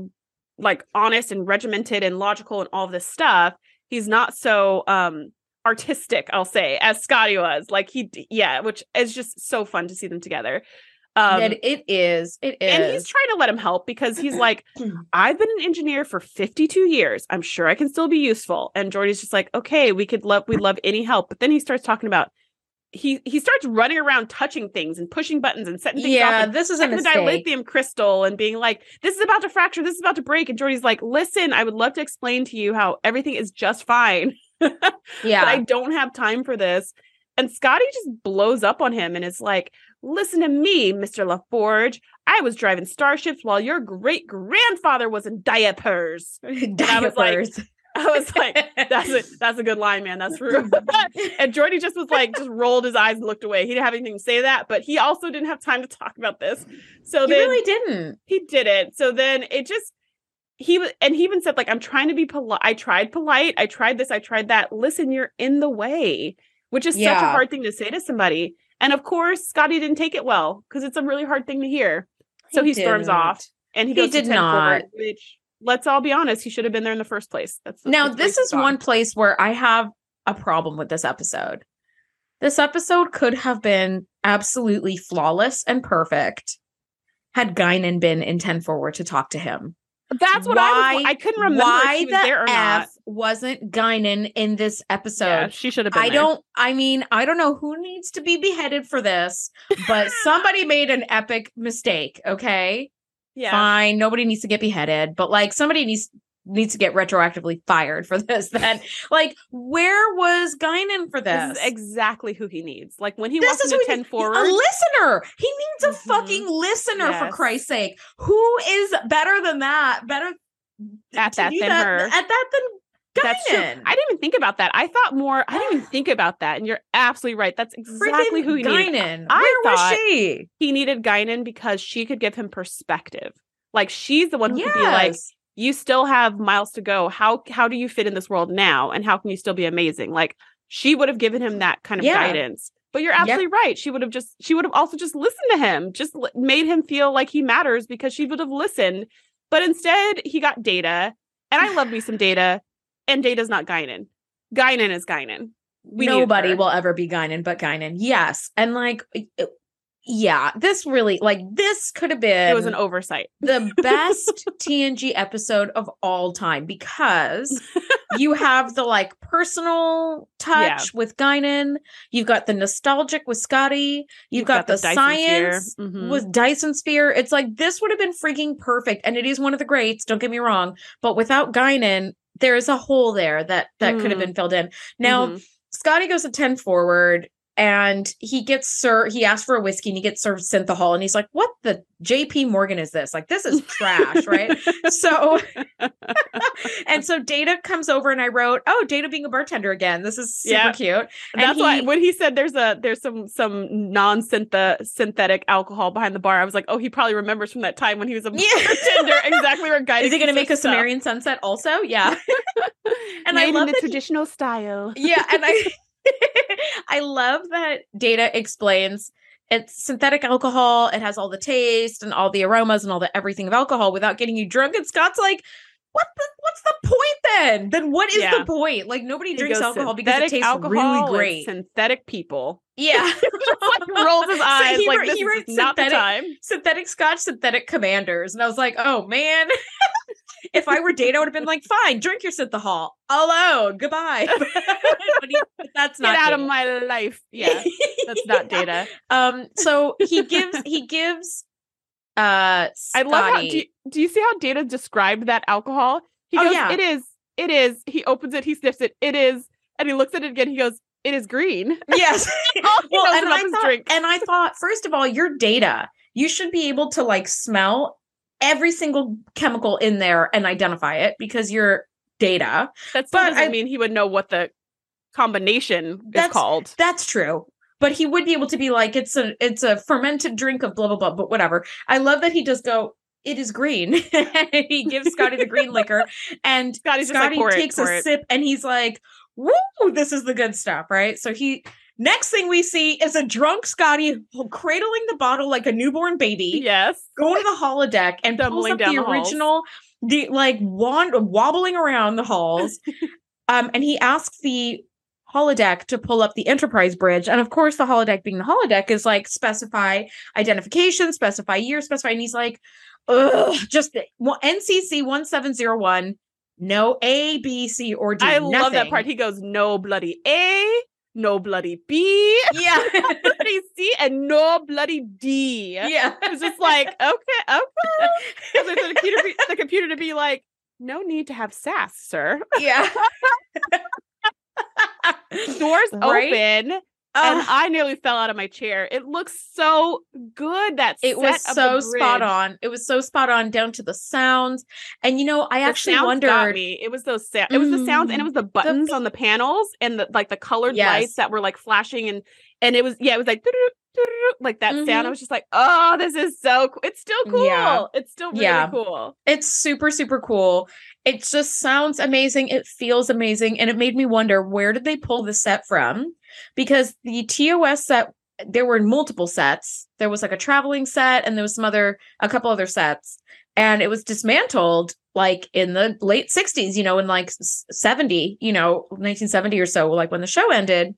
like honest and regimented and logical and all this stuff. He's not so um artistic i'll say as scotty was. Like he yeah which is just so fun to see them together um, and it is. It is. And he's trying to let him help because he's like, I've been an engineer for 52 years. I'm sure I can still be useful. And Geordi's just like, okay, we could love, we love any help. But then he starts talking about, he he starts running around touching things and pushing buttons and setting things yeah, this is a the dilithium crystal and being like, this is about to fracture, this is about to break. And Geordi's like, listen, I would love to explain to you how everything is just fine. yeah. But I don't have time for this. And Scotty just blows up on him and is like, Listen to me, Mr. LaForge. I was driving starships while your great grandfather was in diapers. diapers. I was like, I was like, that's a that's a good line, man. That's true. and Geordi just was like, just rolled his eyes and looked away. He didn't have anything to say that, but he also didn't have time to talk about this. So he then, really didn't. He didn't. So then it just he was and he even said, like, I'm trying to be polite. I tried polite, I tried this, I tried that. Listen, you're in the way, which is yeah. such a hard thing to say to somebody. And of course, Scotty didn't take it well because it's a really hard thing to hear. So he, he storms off and he, he goes did not. Forward, which let's all be honest, he should have been there in the first place. That's now this is one place where I have a problem with this episode. This episode could have been absolutely flawless and perfect had Guinan been in 10 forward to talk to him. That's what why, I was. I couldn't remember why if the F not. wasn't Guinan in this episode. Yeah, she should have been. I there. don't. I mean, I don't know who needs to be beheaded for this, but somebody made an epic mistake. Okay. Yeah. Fine. Nobody needs to get beheaded, but like somebody needs needs to get retroactively fired for this then like where was Guinan for this? this exactly who he needs like when he this walks into 10 forward a listener he needs a mm-hmm. fucking listener yes. for Christ's sake who is better than that better at that than that, her at that than that's true. I didn't even think about that. I thought more. I didn't even think about that, and you're absolutely right. That's exactly Freaking who he Guinan. needed. I Where thought was she? He needed Guinan because she could give him perspective. Like she's the one who yes. could be like, you still have miles to go. How how do you fit in this world now? And how can you still be amazing? Like she would have given him that kind of yeah. guidance. But you're absolutely yep. right. She would have just she would have also just listened to him, just l- made him feel like he matters because she would have listened. But instead, he got data, and I love me some data, and data's not Guinan. Guinan is Guinan. We Nobody will ever be Guinan but Guinan. Yes. And like yeah, this really like this could have been it was an oversight. the best TNG episode of all time because you have the like personal touch yeah. with Guinan, you've got the nostalgic with Scotty, you've, you've got, got, the, the science mm-hmm. with Dyson Sphere. It's like this would have been freaking perfect, and it is one of the greats. Don't get me wrong, but without Guinan, there is a hole there that that mm. could have been filled in. Now. Mm-hmm Scotty goes to 10 forward and he gets sir he asks for a whiskey and he gets served synthahol and he's like what the jp morgan is this? Like this is trash right? So and so data comes over and i wrote oh data being a bartender again. This is super yeah. cute. And that's he, why when he said there's a there's some some non-synthetic alcohol behind the bar i was like oh he probably remembers from that time when he was a bartender exactly where guys is he going to make a samarian sunset also? Yeah. And Made i love in the traditional he, style. Yeah and i I love that Data explains it's synthetic alcohol. It has all the taste and all the aromas and all the everything of alcohol without getting you drunk. And Scott's like, what the, what's the point then? Then what is yeah. the point? Like nobody drinks alcohol because it tastes really great. Synthetic people. Yeah. like rolls his eyes so he, like this he is not the time. Synthetic scotch, synthetic commanders. And I was like, oh man. If I were Data, I would have been like, fine, drink your synthahol alone. Goodbye. but he, that's not Get out data. of my life. Yeah. That's not data. Um, so he gives he gives uh Scotty, I love how do you, do you see how Data described that alcohol? He oh, goes, yeah. it is, it is. He opens it, he sniffs it, it is, and he looks at it again, he goes, it is green. Yes. well, and I thought, and I thought, first of all, your data. You should be able to like smell every single chemical in there and identify it because you're data. That but I mean he would know what the combination is called. That's true. But he would be able to be like, it's a it's a fermented drink of blah blah blah, but whatever. I love that he does go, it is green. he gives Scotty the green liquor, and Scotty's Scotty like, takes it, a it. sip, and he's like, "Woo, this is the good stuff!" Right? So he Next thing we see is a drunk Scotty cradling the bottle like a newborn baby. Yes. Going to the holodeck and pulls up the, the original, the like wand wobbling around the halls. um, and he asks the holodeck to pull up the enterprise bridge. And of course, the holodeck being the holodeck is like specify identification, specify year, specify. And he's like, ugh, just well, NCC 1701, no A, B, C, or D. I nothing. love that part. He goes, no bloody A, no bloody B, yeah, no bloody C, and no bloody D. Yeah, it's just like okay, okay. the computer, the computer to be like, no need to have sass, sir. Yeah. Doors right? open and I nearly fell out of my chair. It looks so good. That it was so spot on. It was so spot on down to the sounds. And you know, I the actually wondered. It was those sounds. It was the sounds, and it mm, was the buttons the... on the panels, and the like the colored yes. lights that were like flashing, and and it was yeah, it was like like that mm-hmm. sound. I was just like, oh, this is so cool. It's still cool. Yeah. It's still really yeah. cool. It's super, super cool. It just sounds amazing. It feels amazing. And it made me wonder where did they pull the set from? Because the TOS set, there were multiple sets. There was like a traveling set and there was some other, a couple other sets. And it was dismantled like in the late 60s, you know, in like 70, you know, 1970 or so, like when the show ended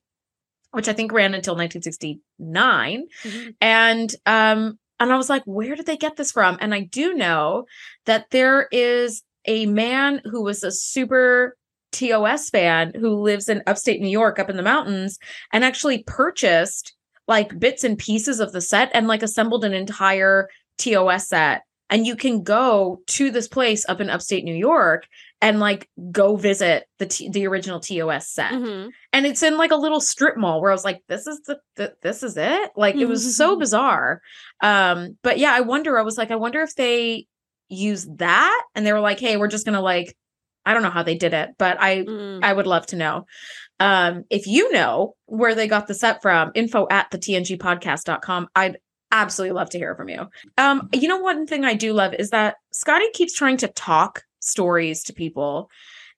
which I think ran until 1969. Mm-hmm. And um and I was like, where did they get this from? And I do know that there is a man who was a super TOS fan who lives in upstate New York up in the mountains and actually purchased like bits and pieces of the set and like assembled an entire TOS set. And you can go to this place up in upstate New York and like go visit the t- the original TOS set. Mm-hmm. And it's in like a little strip mall where I was like this is the, this is it? Like it was so bizarre. Um but yeah, I wonder I was like I wonder if they use that and they were like hey, we're just going to like I don't know how they did it, but I mm. I would love to know. Um if you know where they got the set from, info at the tngpodcast.com. I'd absolutely love to hear from you. Um you know one thing I do love is that Scotty keeps trying to talk stories to people,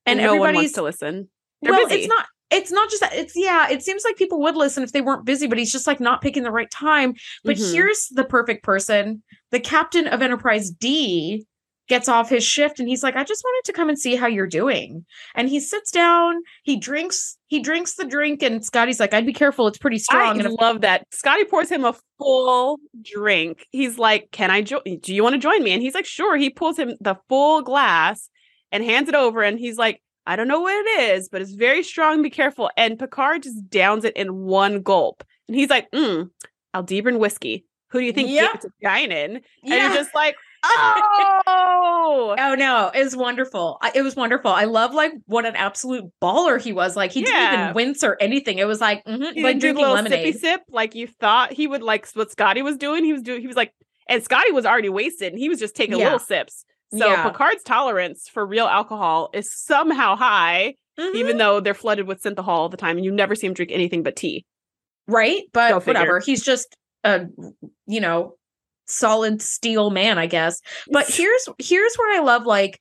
and, and no one wants to listen. They're well, busy. it's not. It's not just that. It's yeah. It seems like people would listen if they weren't busy, but he's just like not picking the right time. But mm-hmm. here's the perfect person: the captain of Enterprise D gets off his shift and he's like i just wanted to come and see how you're doing. And he sits down he drinks he drinks the drink and scotty's like i'd be careful it's pretty strong. I and love that. Scotty pours him a full drink. He's like can i join do you want to join me? And he's like sure. He pulls him the full glass and hands it over and he's like i don't know what it is but it's very strong be careful. And picard just downs it in one gulp. And he's like mm aldebaran whiskey. Who do you think yep. it's a Guinan? And yeah. you're just like, oh, no. Oh no, it was wonderful. It was wonderful. I love like what an absolute baller he was. Like he didn't even wince or anything. It was like mhm, He like didn't do a drinking little lemonade. sippy sip like you thought he would like what Scotty was doing. He was doing he was like and Scotty was already wasted and he was just taking Yeah. little sips. So Yeah. Picard's tolerance for real alcohol is somehow high, Mhm. even though they're flooded with synthahol all the time and you never see him drink anything but tea. right, but Go figure. whatever. He's just a you know solid steel man, I guess. But here's here's where I love like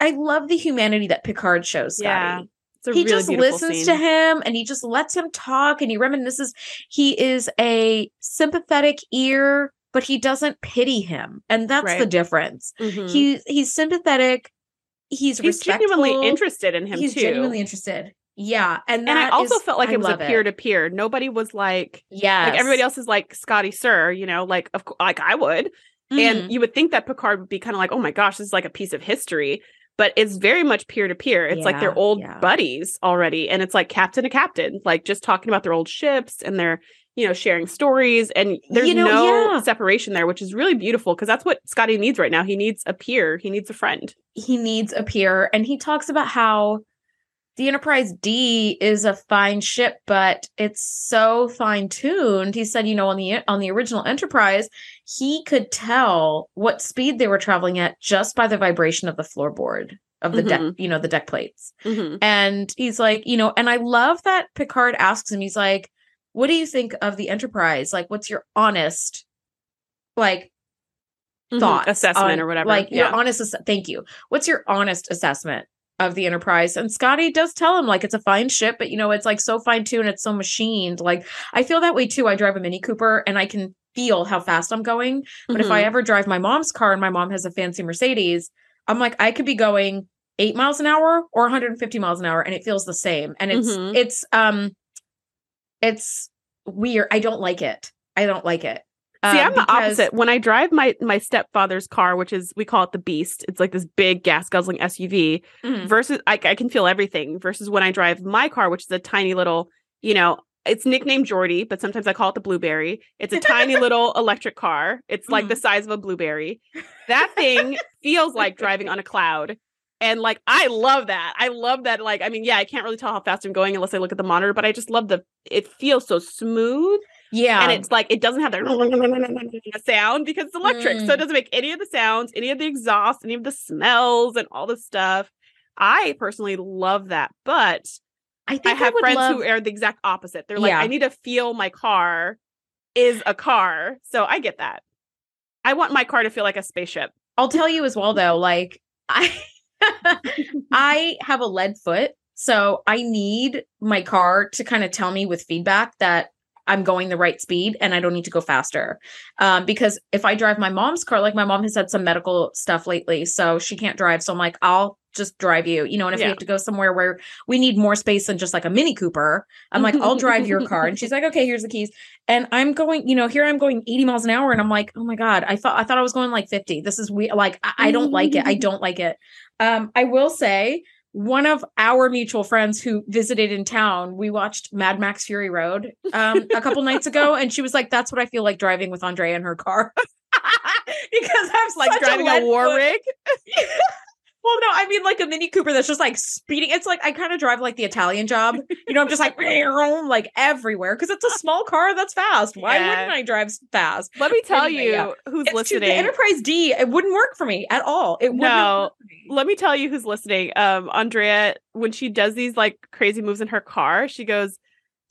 I love the humanity that Picard shows Scotty. Yeah, he really just listens scene. to him and he just lets him talk and he reminisces. He is a sympathetic ear, but he doesn't pity him. And that's the Right. difference. Mhm. He he's sympathetic. He's, He's genuinely interested in him He's too. genuinely interested. Yeah. And and I also is- felt like I it was a peer to peer. Nobody was like Yeah. like everybody else is like Scotty Sir, you know, like of course, like I would. Mm-hmm. And you would think that Picard would be kind of like, oh my gosh, this is like a piece of history. But it's very much peer to peer. It's like they're old yeah. buddies already. And it's like captain to captain, like just talking about their old ships and they're, you know, sharing stories. And there's You know, no yeah. separation there, which is really beautiful because that's what Scotty needs right now. He needs a peer, he needs a friend. he needs a peer and he talks about how the enterprise d is a fine ship but it's so fine tuned he said you know on the on the original enterprise he could tell what speed they were traveling at just by the vibration of the floorboard of the deck you know the deck plates Mhm. and he's like you know and i love that picard asks him he's like what do you think of the enterprise like what's your honest like Mhm. thoughts assessment on, or whatever. Like yeah. your honest ass- thank you. What's your honest assessment of the Enterprise? And Scotty does tell him like it's a fine ship, but you know, it's like so fine tuned, it's so machined. Like I feel that way too. I drive a Mini Cooper and I can feel how fast I'm going. But if I Mhm. ever drive my mom's car and my mom has a fancy Mercedes, I'm like, I could be going eight miles an hour or 150 miles an hour and it feels the same. And it's Mhm. it's um it's weird. I don't like it. I don't like it. See, Um, I'm the opposite. When I drive my my stepfather's car, which is we call it the Beast, it's like this big gas guzzling SUV. Mhm. Versus, I, I can feel everything. Versus when I drive my car, which is a tiny little, you know, it's nicknamed Geordi, but sometimes I call it the Blueberry. It's a tiny little electric car. It's like the size of a blueberry. That thing feels like driving on a cloud. And like I love that. I love that. Like, I mean, yeah, I can't really tell how fast I'm going unless I look at the monitor, but I just love the it feels so smooth yeah. and it's like it doesn't have that sound because it's electric so Mm. it doesn't make any of the sounds any of the exhaust any of the smells and all the stuff i personally love that but I think i have would friends love- who are the exact opposite they're like Yeah. i need to feel my car is a car so i get that i want my car to feel like a spaceship I'll tell you as well though, like I I have a lead foot, so I need my car to kind of tell me with feedback that I'm going the right speed and I don't need to go faster. Um, because if I drive my mom's car, like my mom has had some medical stuff lately, so she can't drive. So I'm like, I'll just drive you, you know. And if Yeah. we have to go somewhere where we need more space than just like a Mini Cooper, I'm like, I'll drive your car. And she's like, okay, here's the keys. And I'm going, you know, here I'm going 80 miles an hour, and I'm like, oh my god, I thought I thought I was going like 50. This is we Like I, I don't like it. I don't like it. Um, I will say one of our mutual friends who visited in town, we watched Mad Max Fury Road um, a couple nights ago, and she was like, "That's what I feel like driving with Andrea in her car." because I'm like driving a, lead war rig Well, no, I mean like a Mini Cooper that's just like speeding. It's like I kind of drive like the Italian job. You know, I'm just like like everywhere because it's a small car that's fast. Why Yeah. wouldn't I drive fast? let me tell Anyway, you yeah. who's It's too, listening the Enterprise D. It wouldn't work for me at all. It wouldn't No. me. let me tell you who's listening. Um, Andrea, when she does these like crazy moves in her car, she goes,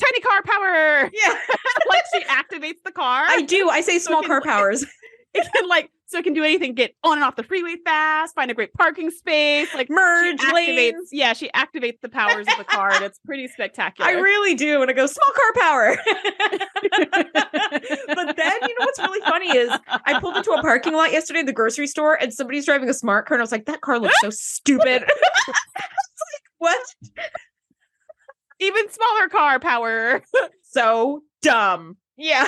"Tiny car power!" Yeah, like she activates the car. I do. I say So small it car powers. It can like so it can do anything. Get on and off the freeway fast. Find a great parking space. Like Merge lanes. Yeah, she activates the powers of the car, and it's pretty spectacular. I really do. And I go, small car power. but then, you know what's really funny is I pulled into a parking lot yesterday at the grocery store and somebody's driving a smart car. And I was like, that car looks so stupid. I was like, what? even smaller car power. So dumb. Yeah.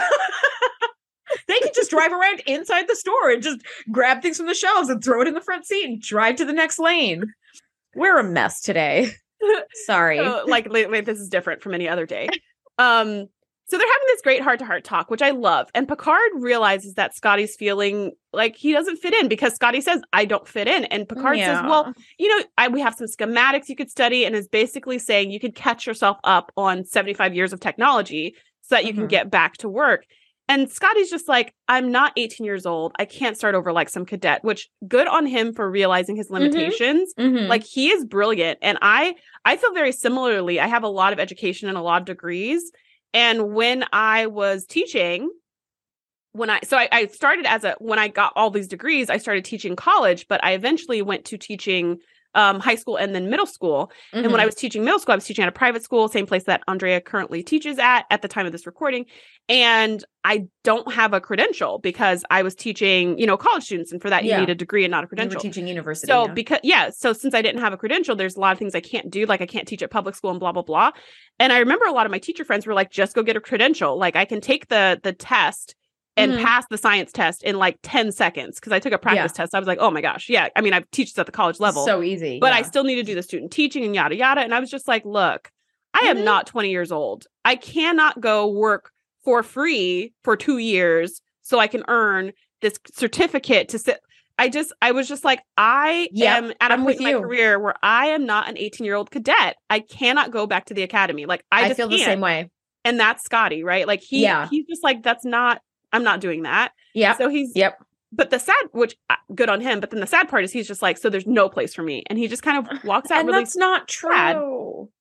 They can just drive around inside the store and just grab things from the shelves and throw it in the front seat and drive to the next lane. We're a mess today. Sorry. So, like, wait, wait, this is different from any other day. Um, so they're having this great heart to heart talk, which I love. And Picard realizes that Scotty's feeling like he doesn't fit in because Scotty says, I don't fit in. And Picard yeah. says, Well, you know, I, we have some schematics you could study, and is basically saying you could catch yourself up on 75 years of technology so that you mm-hmm. can get back to work. And Scotty's just like, I'm not 18 years old. I can't start over like some cadet, which good on him for realizing his mm-hmm. limitations. Mm-hmm. Mm-hmm. Like he is brilliant. And I I feel very similarly. I have a lot of education and a lot of degrees. And when I was teaching, when I so I, I, started as a when I got all these degrees, I started teaching college, but I eventually went to teaching um, high school and then middle school. Mm-hmm. And when I mm-hmm. was teaching middle school, I was teaching at a private school, same place that Andrea currently teaches at at the time of this recording. And I don't have a credential because I was teaching, you know, college students, and for that you need a degree and not a credential. teaching university. So yeah. because yeah, so since I didn't have a credential, there's a lot of things I can't do, like I can't teach at public school and blah blah blah. And I remember a lot of my teacher friends were like, just go get a credential. Like I can take the the test and mm-hmm. pass the science test in like 10 seconds because I took a practice yeah. test. I was like, oh my gosh. Yeah. I mean, I've teach at the college level. So easy. But yeah. I still need to do the student teaching and yada yada. And I was just like, look, I mm-hmm. am not 20 years old. I cannot go work for free for two years so I can earn this certificate to sit. I just, I was just like, I yep, am at a I'm point in my you. career where I am not an 18 year old cadet. I cannot go back to the academy. Like, I, I feel can't. the same way. And that's Scotty, right? Like, he, yeah. he's just like, that's not, I'm not doing that. Yeah. So he's yep. But the sad, which uh, good on him. But then the sad part is he's just like, so there's no place for me, and he just kind of walks out. and really that's not true. Sad.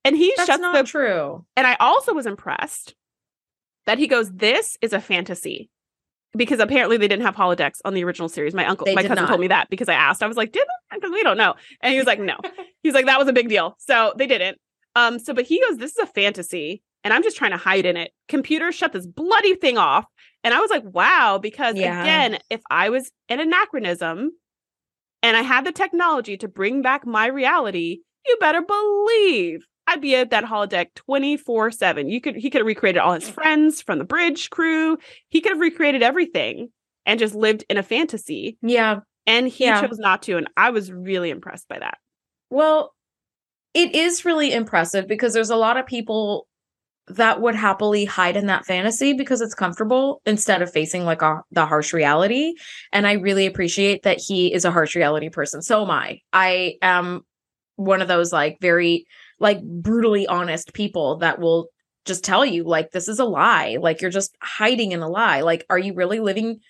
And he that's shuts not the true. And I also was impressed that he goes, "This is a fantasy." Because apparently they didn't have holodecks on the original series. My uncle, they my cousin not. told me that because I asked. I was like, "Did they?" Because we don't know. And he was like, "No." He's like, "That was a big deal." So they didn't. Um. So, but he goes, "This is a fantasy." and I'm just trying to hide in it. Computers shut this bloody thing off. And I was like, wow, because yeah. again, if I was an anachronism and I had the technology to bring back my reality, you better believe I'd be at that holodeck 24 7. You could he could have recreated all his friends from the bridge crew. He could have recreated everything and just lived in a fantasy. Yeah. And he yeah. chose not to. And I was really impressed by that. Well, it is really impressive because there's a lot of people that would happily hide in that fantasy because it's comfortable instead of facing like a, the harsh reality. And I really appreciate that he is a harsh reality person. So am I. I am one of those like very like brutally honest people that will just tell you like this is a lie. Like you're just hiding in a lie. Like are you really living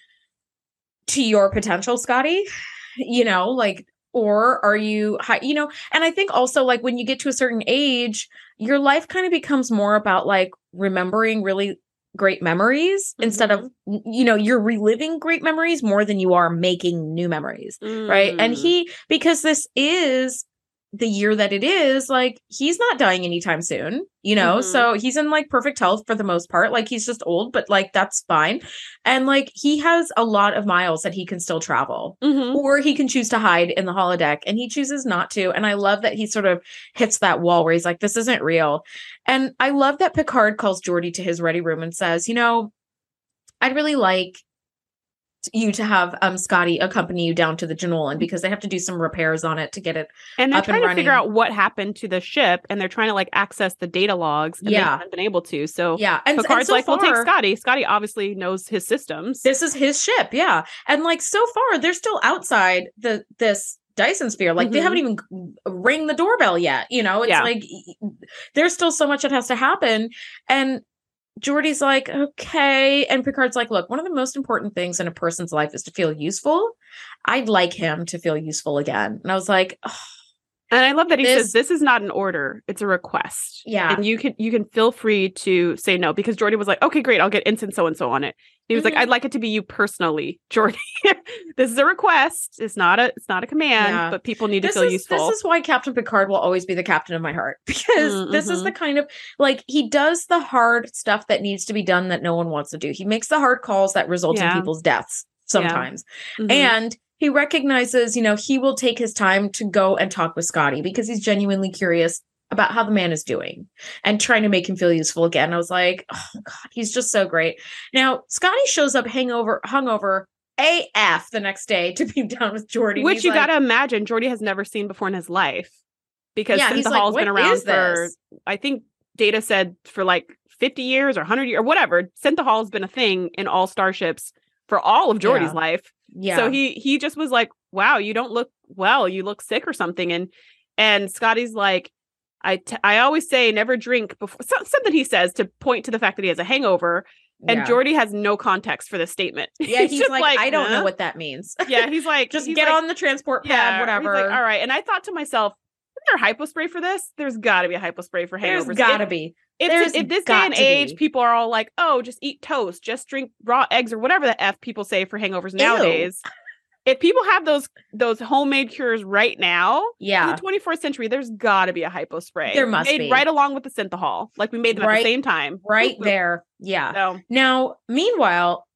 to your potential, Scotty? You know, like or are you you know and i think also like when you get to a certain age your life kind of becomes more about like remembering really great memories mm-hmm. instead of mm-hmm. you know you're reliving great memories more than you are making new memories mm. right and mm. he because this is the year that it is, like he's not dying anytime soon, you know? Mm-hmm. So he's in like perfect health for the most part. Like he's just old, but like that's fine. And like he has a lot of miles that he can still travel, mm-hmm. or he can choose to hide in the holodeck and he chooses not to. And I love that he sort of hits that wall where he's like, this isn't real. And I love that Picard calls Geordi to his ready room and says, you know, I'd really like you to have um Scotty accompany you down to the Jenolan because they have to do some repairs on it to get it. And they're trying and to figure out what happened to the ship, and they're trying to like access the data logs. And yeah, they haven't been able to. So yeah, and Picard's and so like, far, "We'll take Scotty." Scotty obviously knows his systems. This is his ship, yeah. And like so far, they're still outside the this Dyson sphere. Like mm-hmm. they haven't even ring the doorbell yet. You know, it's yeah. like there's still so much that has to happen. And Geordi's like, okay. And Picard's like, look, one of the most important things in a person's life is to feel useful. I'd like him to feel useful again. And I was like, oh, and I love that he this, says this is not an order, it's a request. Yeah. And you can you can feel free to say no because Geordi was like, okay, great, I'll get instant so and so on it. He was mm-hmm. like, I'd like it to be you personally, Geordi. this is a request. It's not a it's not a command, yeah. but people need this to feel is, useful. This is why Captain Picard will always be the captain of my heart. Because mm-hmm. this is the kind of like he does the hard stuff that needs to be done that no one wants to do. He makes the hard calls that result yeah. in people's deaths sometimes. Yeah. Mm-hmm. And he recognizes, you know, he will take his time to go and talk with Scotty because he's genuinely curious about how the man is doing and trying to make him feel useful again. I was like, oh God, he's just so great. Now, Scotty shows up hangover, hungover AF the next day to be down with Geordi. Which you like, gotta imagine Geordi has never seen before in his life. Because yeah, since the like, hall's been around for I think Data said for like 50 years or 100 years or whatever. Synthahol has been a thing in all starships for all of Geordi's Yeah. life. Yeah. So he he just was like, "Wow, you don't look well. You look sick or something." And and Scotty's like, "I t- I always say never drink before so- something he says to point to the fact that he has a hangover." And yeah. Geordi has no context for this statement. Yeah, he's, just like, I don't "Huh?" know what that means. Yeah, he's like, Just he's get like, on the transport pad, yeah, he's whatever. like, All right, and I thought to myself, is there a hypo spray for this? There's got to be a hypo spray for hangovers. There's gotta be. If this day and age, be. people are all like, "Oh, just eat toast, just drink raw eggs or whatever the f people say for hangovers nowadays." If people have those those homemade cures right now Yeah. in the 24th century, there's got to be a hypo spray. There must made be. right along with the synthahol, like we made them at the same time, Right there. Yeah. So Now, meanwhile,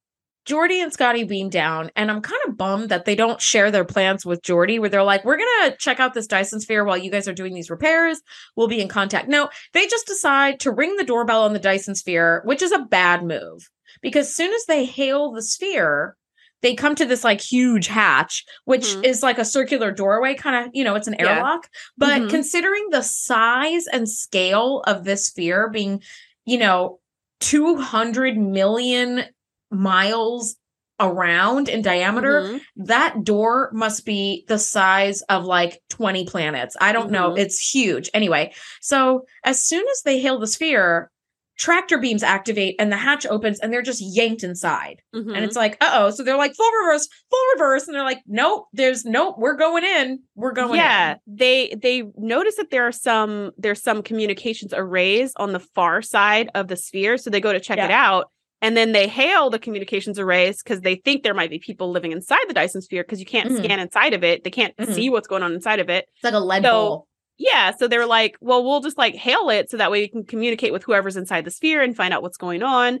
Geordi and Scotty beam down, and I'm kind of bummed that they don't share their plans with Geordi, where they're like, "We're gonna check out this Dyson Sphere while you guys are doing these repairs. We'll be in contact." No, they just decide to ring the doorbell on the Dyson Sphere, which is a bad move because as soon as they hail the sphere, they come to this like huge hatch, which Mhm. is like a circular doorway, kind of, you know, it's an Yeah. airlock. But Mhm. considering the size and scale of this sphere being, you know, 200 million miles around in diameter, mhm. that door must be the size of like 20 planets. I don't know. Mhm. It's huge. Anyway, so as soon as they hail the sphere, tractor beams activate and the hatch opens and they're just yanked inside. Mhm. And it's like, uh oh. So they're like, full reverse, full reverse. And they're like, nope, there's nope, we're going in. We're going yeah in. they they notice that there are some there's some communications arrays on the far side of the sphere so they go to check it out and then they hail the communications arrays because they think there might be people living inside the dyson sphere because you can't Mhm. scan inside of it. They can't Mhm. see what's going on inside of it. It's like a lead So- ball. yeah so they're like well we'll just like hail it so that way we can communicate with whoever's inside the sphere and find out what's going on.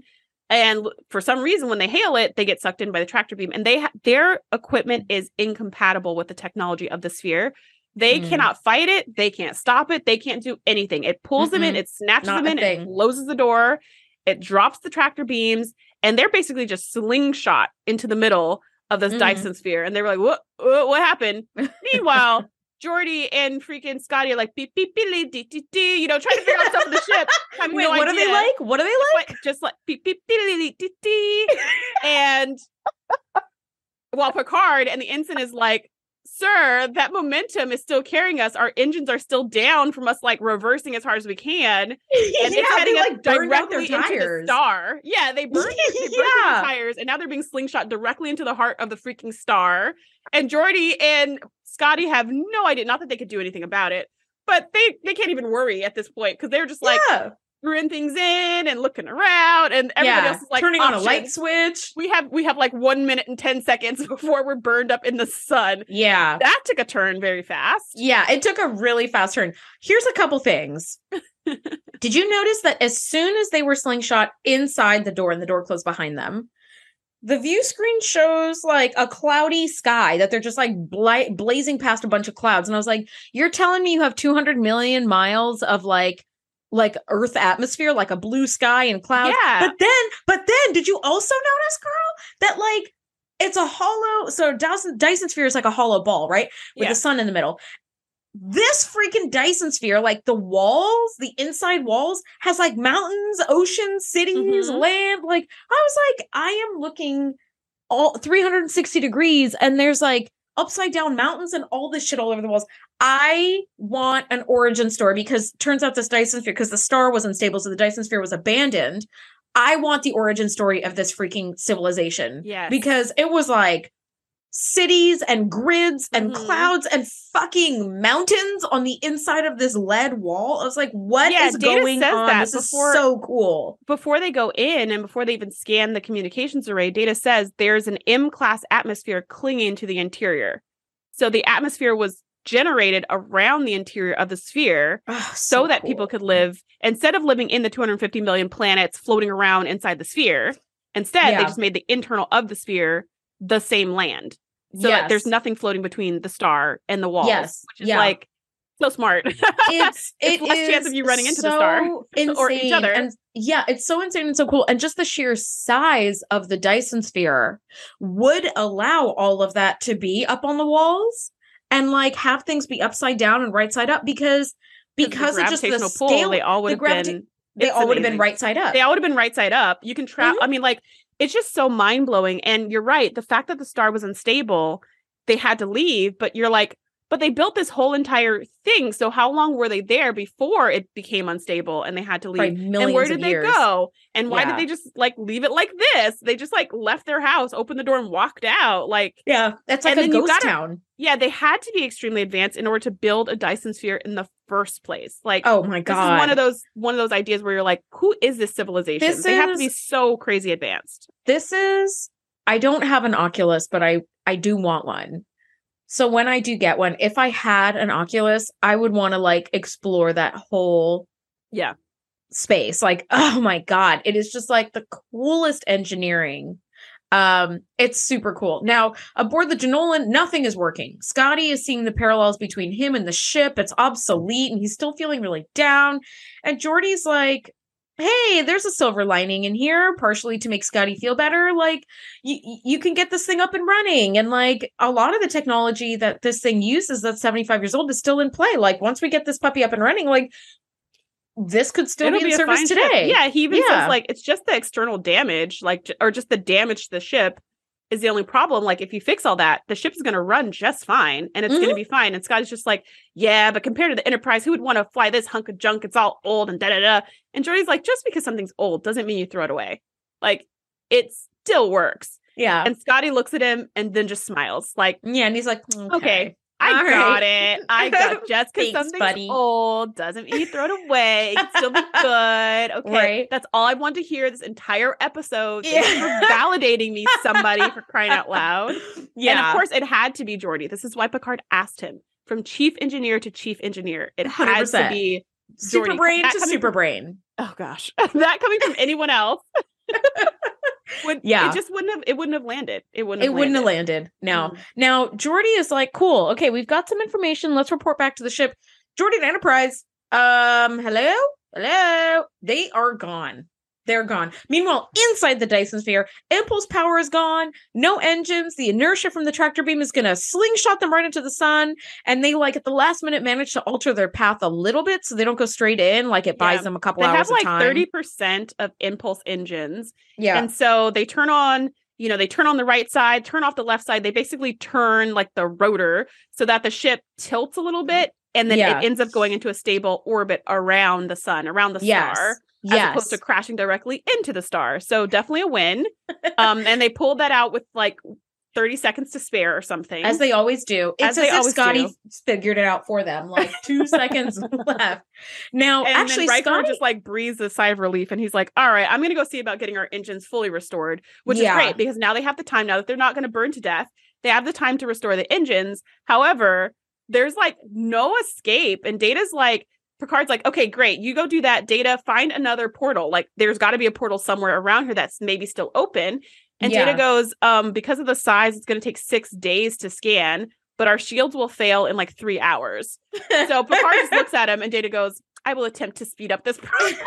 And for some reason when they hail it they get sucked in by the tractor beam and they ha- their equipment is incompatible with the technology of the sphere. They Mm. cannot fight it. They can't stop it. They can't do anything. It pulls them in it snatches Not them in it closes the door it drops the tractor beams and they're basically just slingshot into the middle of this Mhm. dyson sphere and they were like what what, what happened meanwhile Geordi and freaking Scotty are like beep beep beep dee, dee, dee, you know, trying to figure out stuff in the ship. Wait, no what are they like? What are they like? Just like beep beep dee, dee, dee, dee. and while Picard and the ensign is like, "Sir, that momentum is still carrying us. Our engines are still down from us like reversing as hard as we can, and it's yeah, heading they like their directly into the tires. star. Yeah, they burned, they burned Yeah. the tires, and now they're being slingshot directly into the heart of the freaking star. And Geordi and Scotty have no idea, not that they could do anything about it, but they they can't even worry at this point because they're just like yeah, screwing things in and looking around, and everybody yeah. else is like turning on a light switch. We have we have like one minute and ten seconds before we're burned up in the sun. Yeah. That took a turn very fast. Yeah, it took a really fast turn. Here's a couple things. Did you notice that as soon as they were slingshot inside the door and the door closed behind them, the view screen shows like a cloudy sky that they're just like bla- blazing past a bunch of clouds. And I was like, you're telling me you have 200 million miles of like like earth atmosphere like a blue sky and clouds Yeah. but then but then did you also notice girl that like it's a hollow so dyson dyson sphere is like a hollow ball right with Yeah. the sun in the middle this freaking Dyson sphere, like the walls, the inside walls, has like mountains, oceans, cities, Mhm. land. Like, I was like, I am looking all 360 degrees, and there's like upside down mountains and all this shit all over the walls. I want an origin story because turns out this Dyson sphere, because the star was unstable, so the Dyson sphere was abandoned. I want the origin story of this freaking civilization Yes. because it was like cities and grids and Mhm. clouds and fucking mountains on the inside of this lead wall. I was like, what is Yeah, Data going on? that This before- is so cool. before they go in and before they even scan the communications array, data says there's an M class atmosphere clinging to the interior. So the atmosphere was generated around the interior of the sphere Oh, so, that people could live instead of living in the 250 million planets floating around inside the sphere. Instead, Yeah. they just made the internal of the sphere the same land. So that there's nothing floating between the star and the walls. Yes, Which is yeah. like so smart. It's It's it less chance of you running into the star insane. or each other. And yeah, it's so insane and so cool. And just the sheer size of the Dyson sphere would allow all of that to be up on the walls and like have things be upside down and right side up because because of just the gravitational scale they all would the have gravita- been they all would have been right side up. They all would have been right side up. You can travel. Mm-hmm. I mean, like it's just so mind blowing. And you're right. The fact that the star was unstable, they had to leave. But you're like, but they built this whole entire thing. So how long were they there before it became unstable and they had to leave? and where did they years. go? And why yeah. did they just like leave it like this? They just like left their house, opened the door, and walked out. Like yeah, that's like a ghost gotta, town. Yeah, they had to be extremely advanced in order to build a Dyson sphere in the first place. Like oh my god, this is one of those one of those ideas where you're like, who is this civilization? This they is, have to be so crazy advanced. This is. I don't have an Oculus, but I I do want one so when I do get one, if I had an Oculus, I would want to like explore that whole yeah space. Like, oh my god, it is just like the coolest engineering. Um, it's super cool. Now, aboard the Jenolan, nothing is working. Scotty is seeing the parallels between him and the ship. It's obsolete, and he's still feeling really down. And Geordi's like, hey, there's a silver lining in here, partially to make Scotty feel better. Like you you can get this thing up and running. And like a lot of the technology that this thing uses that's 75 years old is still in play. Like once we get this puppy up and running, like this could still It'll be in be service today. Ship. Yeah, he even yeah. says like it's just the external damage, like or just the damage to the ship is the only problem. Like, if you fix all that, the ship is going to run just fine and it's mm-hmm. going to be fine. And Scotty's just like, yeah, but compared to the Enterprise, who would want to fly this hunk of junk? It's all old and da da da. And Geordi's like, just because something's old doesn't mean you throw it away. Like, it still works. Yeah. And Scotty looks at him and then just smiles, like, yeah. And he's like, okay. okay I All got right. it. I got just because something's buddy. old doesn't mean you throw it away. It can still be good. Okay. Right. That's all I want to hear this entire episode. Yeah. for validating me, somebody for crying out loud. Yeah. And of course, it had to be Geordi. This is why Picard asked him from chief engineer to chief engineer. It had 100%. to be Geordi. super brain to super from, brain. Oh gosh. that coming from anyone else. Would yeah. it just wouldn't have it wouldn't have landed. It wouldn't it wouldn't have landed. now mm. now Geordi is like cool okay we've got some information let's report back to the ship. Geordi and enterprise um hello? Hello? They are gone they're gone. Meanwhile, inside the Dyson sphere, impulse power is gone, no engines. The inertia from the tractor beam is going to slingshot them right into the sun. And they, like, at the last minute, manage to alter their path a little bit so they don't go straight in. Like, it buys yeah. them a couple they hours They have, like, 30% of impulse engines. Yeah. And so they turn on you know, they turn on the right side, turn off the left side. They basically turn like the rotor so that the ship tilts a little mm. bit and then yeah. it ends up going into a stable orbit around the sun, around the yes. star yes. as opposed to crashing directly into the star. So definitely a win. um, and they pulled that out with like 30 seconds to spare or something. As they always do. It's as, as Scotty do. figured it out for them. Like two seconds left. Now, and actually, then Scotty just like breathes a sigh of relief and he's like, all right, I'm going to go see about getting our engines fully restored, which yeah. is great because now they have the time now that they're not going to burn to death. They have the time to restore the engines. However, there's like no escape. And Data's like, Picard's like, okay, great. You go do that. Data, find another portal. Like, there's got to be a portal somewhere around here that's maybe still open. And yeah. Data goes, um, because of the size, it's going to take six days to scan, but our shields will fail in like three hours. so Picard just looks at him, and Data goes, I will attempt to speed up this process.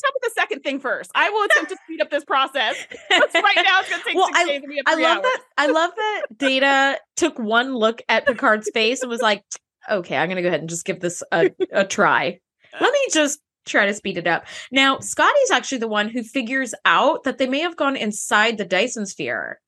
Tell me the second thing first. I will attempt to speed up this process. right now, it's going to take well, six I, days and we have three I love hours. that. I love that Data took one look at Picard's face and was like, okay, I'm going to go ahead and just give this a, a try. Let me just try to speed it up. Now, Scotty's actually the one who figures out that they may have gone inside the Dyson sphere.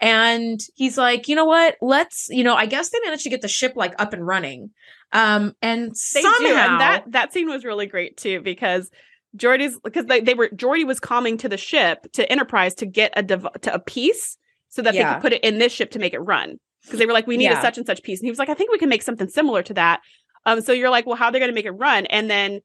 And he's like, you know what? Let's, you know, I guess they managed to get the ship like up and running. Um, and they somehow do. and that that scene was really great too because Geordi's because they, they were Geordi was calming to the ship to Enterprise to get a dev- to a piece so that yeah. they could put it in this ship to make it run because they were like, we need yeah. a such and such piece. And he was like, I think we can make something similar to that. Um, so you're like, well, how are they going to make it run? And then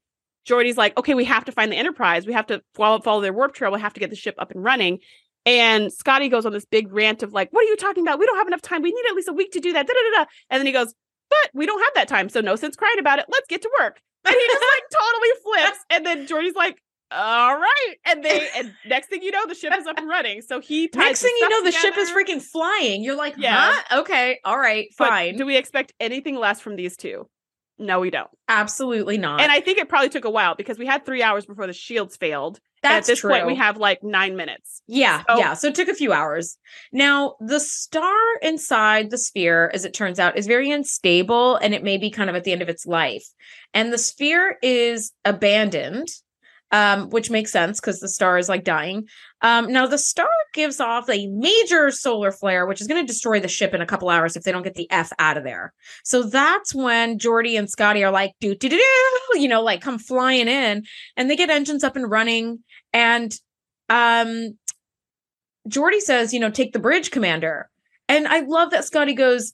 Geordi's like, okay, we have to find the Enterprise. We have to follow, follow their warp trail. We have to get the ship up and running. And Scotty goes on this big rant of like, what are you talking about? We don't have enough time. We need at least a week to do that. Da, da, da, And then he goes, but we don't have that time. So no sense crying about it. Let's get to work. And he just like totally flips. And then Geordi's like, all right. And they and next thing you know, the ship is up and running. So he next thing you know, the ship is freaking flying. You're like, yeah, huh? okay, all right, fine. But do we expect anything less from these two? No, we don't. Absolutely not. And I think it probably took a while because we had three hours before the shields failed. That's at this true. point, we have like nine minutes. Yeah, so- yeah. So it took a few hours. Now, the star inside the sphere, as it turns out, is very unstable and it may be kind of at the end of its life. And the sphere is abandoned um, which makes sense because the star is like dying. Um, now the star gives off a major solar flare, which is going to destroy the ship in a couple hours if they don't get the f out of there. So that's when Geordi and Scotty are like, do do do do, you know, like come flying in, and they get engines up and running, and um, Geordi says, you know, take the bridge, Commander. And I love that Scotty goes,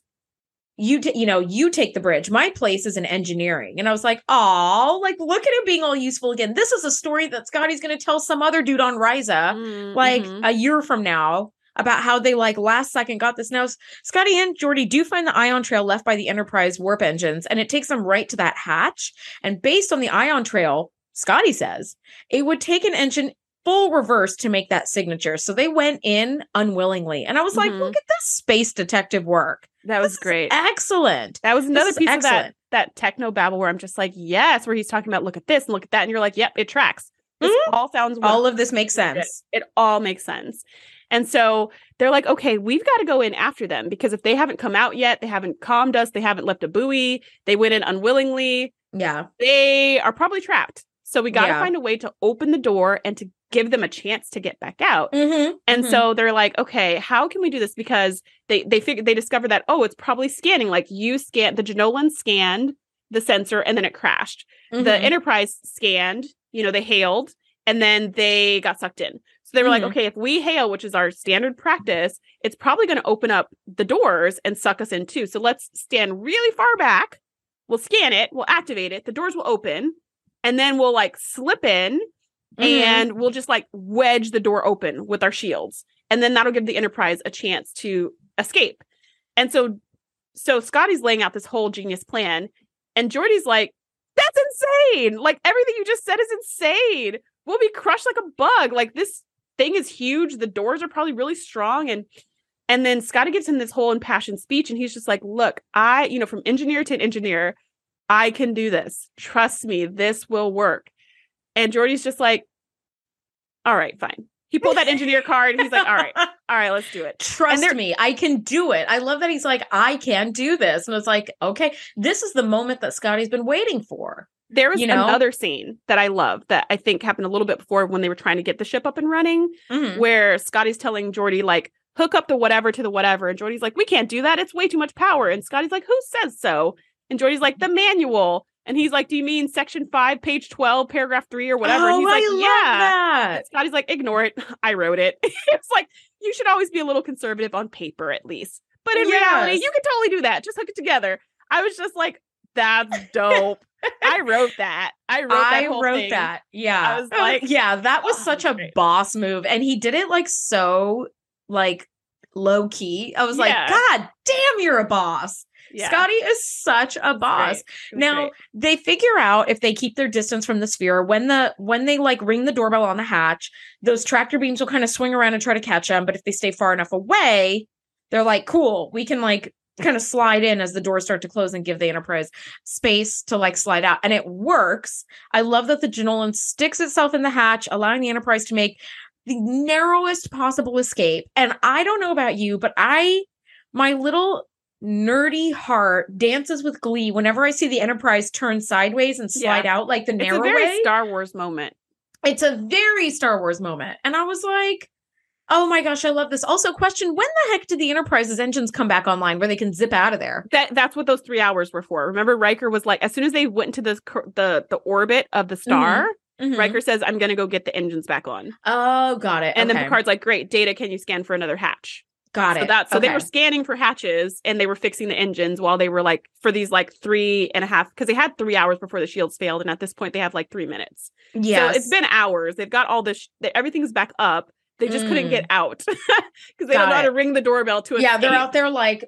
you t- you know you take the bridge. My place is in engineering. And i was like oh like look at him being all useful again. This is a story that scotty's going to tell some other dude on Risa mm-hmm. like a year from now about how they like last second got this. Now scotty and geordi do find the ion trail left by the enterprise warp engines and it takes them right to that hatch. And based on the ion trail scotty says it would take an engine full reverse to make that signature. So they went in unwillingly. And i was like mm-hmm. look at this space detective work that was great. Excellent. That was another piece excellent. of that that techno babble where I'm just like, yes, where he's talking about look at this and look at that, and you're like, yep, it tracks. This mm-hmm. all sounds all of this makes sense. It, it all makes sense. And so they're like, okay, we've got to go in after them because if they haven't come out yet, they haven't calmed us, they haven't left a buoy, they went in unwillingly. Yeah. They are probably trapped. So we got to yeah. find a way to open the door and to give them a chance to get back out. Mm-hmm, and mm-hmm. so they're like, okay, how can we do this? Because they they figured they discovered that oh, it's probably scanning. Like you scan the Jenolan scanned the sensor and then it crashed. Mm-hmm. The Enterprise scanned, you know, they hailed and then they got sucked in. So they were like, mm-hmm. okay, if we hail, which is our standard practice, it's probably going to open up the doors and suck us in too. So let's stand really far back. We'll scan it, we'll activate it, the doors will open, and then we'll like slip in Mm-hmm. and we'll just like wedge the door open with our shields and then that'll give the enterprise a chance to escape. And so so scotty's laying out this whole genius plan and Geordi's like that's insane! Like everything you just said is insane! We'll be crushed like a bug! Like this thing is huge the doors are probably really strong and and then scotty gives him this whole impassioned speech and he's just like look i you know from engineer to engineer i can do this. Trust me this will work and Geordi's just like, all right, fine. He pulled that engineer card. He's like, all right, all right, let's do it. Trust me, I can do it. I love that he's like, I can do this. And it's like, okay, this is the moment that Scotty's been waiting for. There was you know? another scene that I love that I think happened a little bit before when they were trying to get the ship up and running, mm-hmm. where Scotty's telling Geordi, like, hook up the whatever to the whatever. And Geordi's like, we can't do that. It's way too much power. And Scotty's like, who says so? And Geordi's like, the manual. And he's like, Do you mean section five, page 12, paragraph three, or whatever? Oh, and he's like, I Yeah. That. Scotty's like, Ignore it. I wrote it. it's like, you should always be a little conservative on paper, at least. But in yes. reality, you can totally do that. Just hook it together. I was just like, That's dope. I wrote that. I wrote that. I wrote thing. that. Yeah. I was oh, like, yeah, that was oh, such a great. boss move. And he did it like so like low key. I was yeah. like, God damn, you're a boss. Yeah. Scotty is such a boss. Now great. they figure out if they keep their distance from the sphere when the when they like ring the doorbell on the hatch, those tractor beams will kind of swing around and try to catch them. But if they stay far enough away, they're like, cool, we can like kind of slide in as the doors start to close and give the Enterprise space to like slide out. And it works. I love that the Jenolan sticks itself in the hatch, allowing the Enterprise to make the narrowest possible escape. And I don't know about you, but I my little nerdy heart dances with glee whenever I see the Enterprise turn sideways and slide yeah. out like the narrow it's a very way. Star Wars moment. It's a very Star Wars moment, and I was like, "Oh my gosh, I love this." Also, question: When the heck did the Enterprise's engines come back online where they can zip out of there? That that's what those three hours were for. Remember, Riker was like, as soon as they went into the the the orbit of the star. Mm-hmm. Mm-hmm. Riker says, I'm going to go get the engines back on. Oh, got it. And okay. then Picard's like, Great, data, can you scan for another hatch? Got so it. That, so okay. they were scanning for hatches and they were fixing the engines while they were like for these like three and a half because they had three hours before the shields failed and at this point they have like three minutes. Yeah, so it's been hours. They've got all this. Sh- everything's back up. They just mm. couldn't get mm. out because they got don't know how to ring the doorbell to. Yeah, they're out there like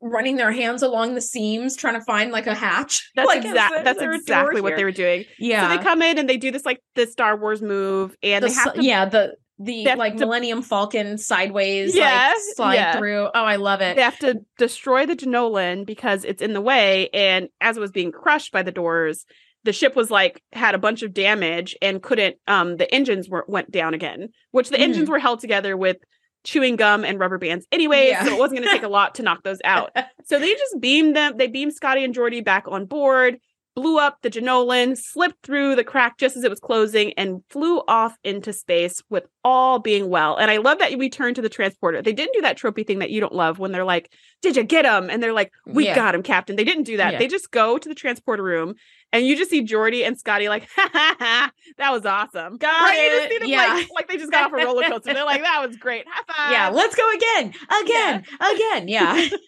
running their hands along the seams trying to find like a hatch. That's like, exactly that's exactly what they were doing. Yeah. So they come in and they do this like the Star Wars move and the, they have to, yeah the the like to, Millennium Falcon sideways yeah, like slide yeah. through. Oh, I love it. They have to destroy the Jenolan because it's in the way. And as it was being crushed by the doors, the ship was like had a bunch of damage and couldn't um the engines were went down again, which the mm. engines were held together with chewing gum and rubber bands anyway, yeah. so it wasn't gonna take a lot to knock those out. so they just beamed them, they beamed Scotty and Geordi back on board. Blew up the Jenolan, slipped through the crack just as it was closing, and flew off into space with all being well. And I love that we turned to the transporter. They didn't do that tropey thing that you don't love when they're like, Did you get him? And they're like, We yeah. got him, Captain. They didn't do that. Yeah. They just go to the transporter room and you just see Geordi and Scotty like, ha ha ha, that was awesome. Got right? it. You just see them yeah. like, like they just got off a roller coaster. They're like, that was great. High five. Yeah, let's go again, again, yeah. again. Yeah.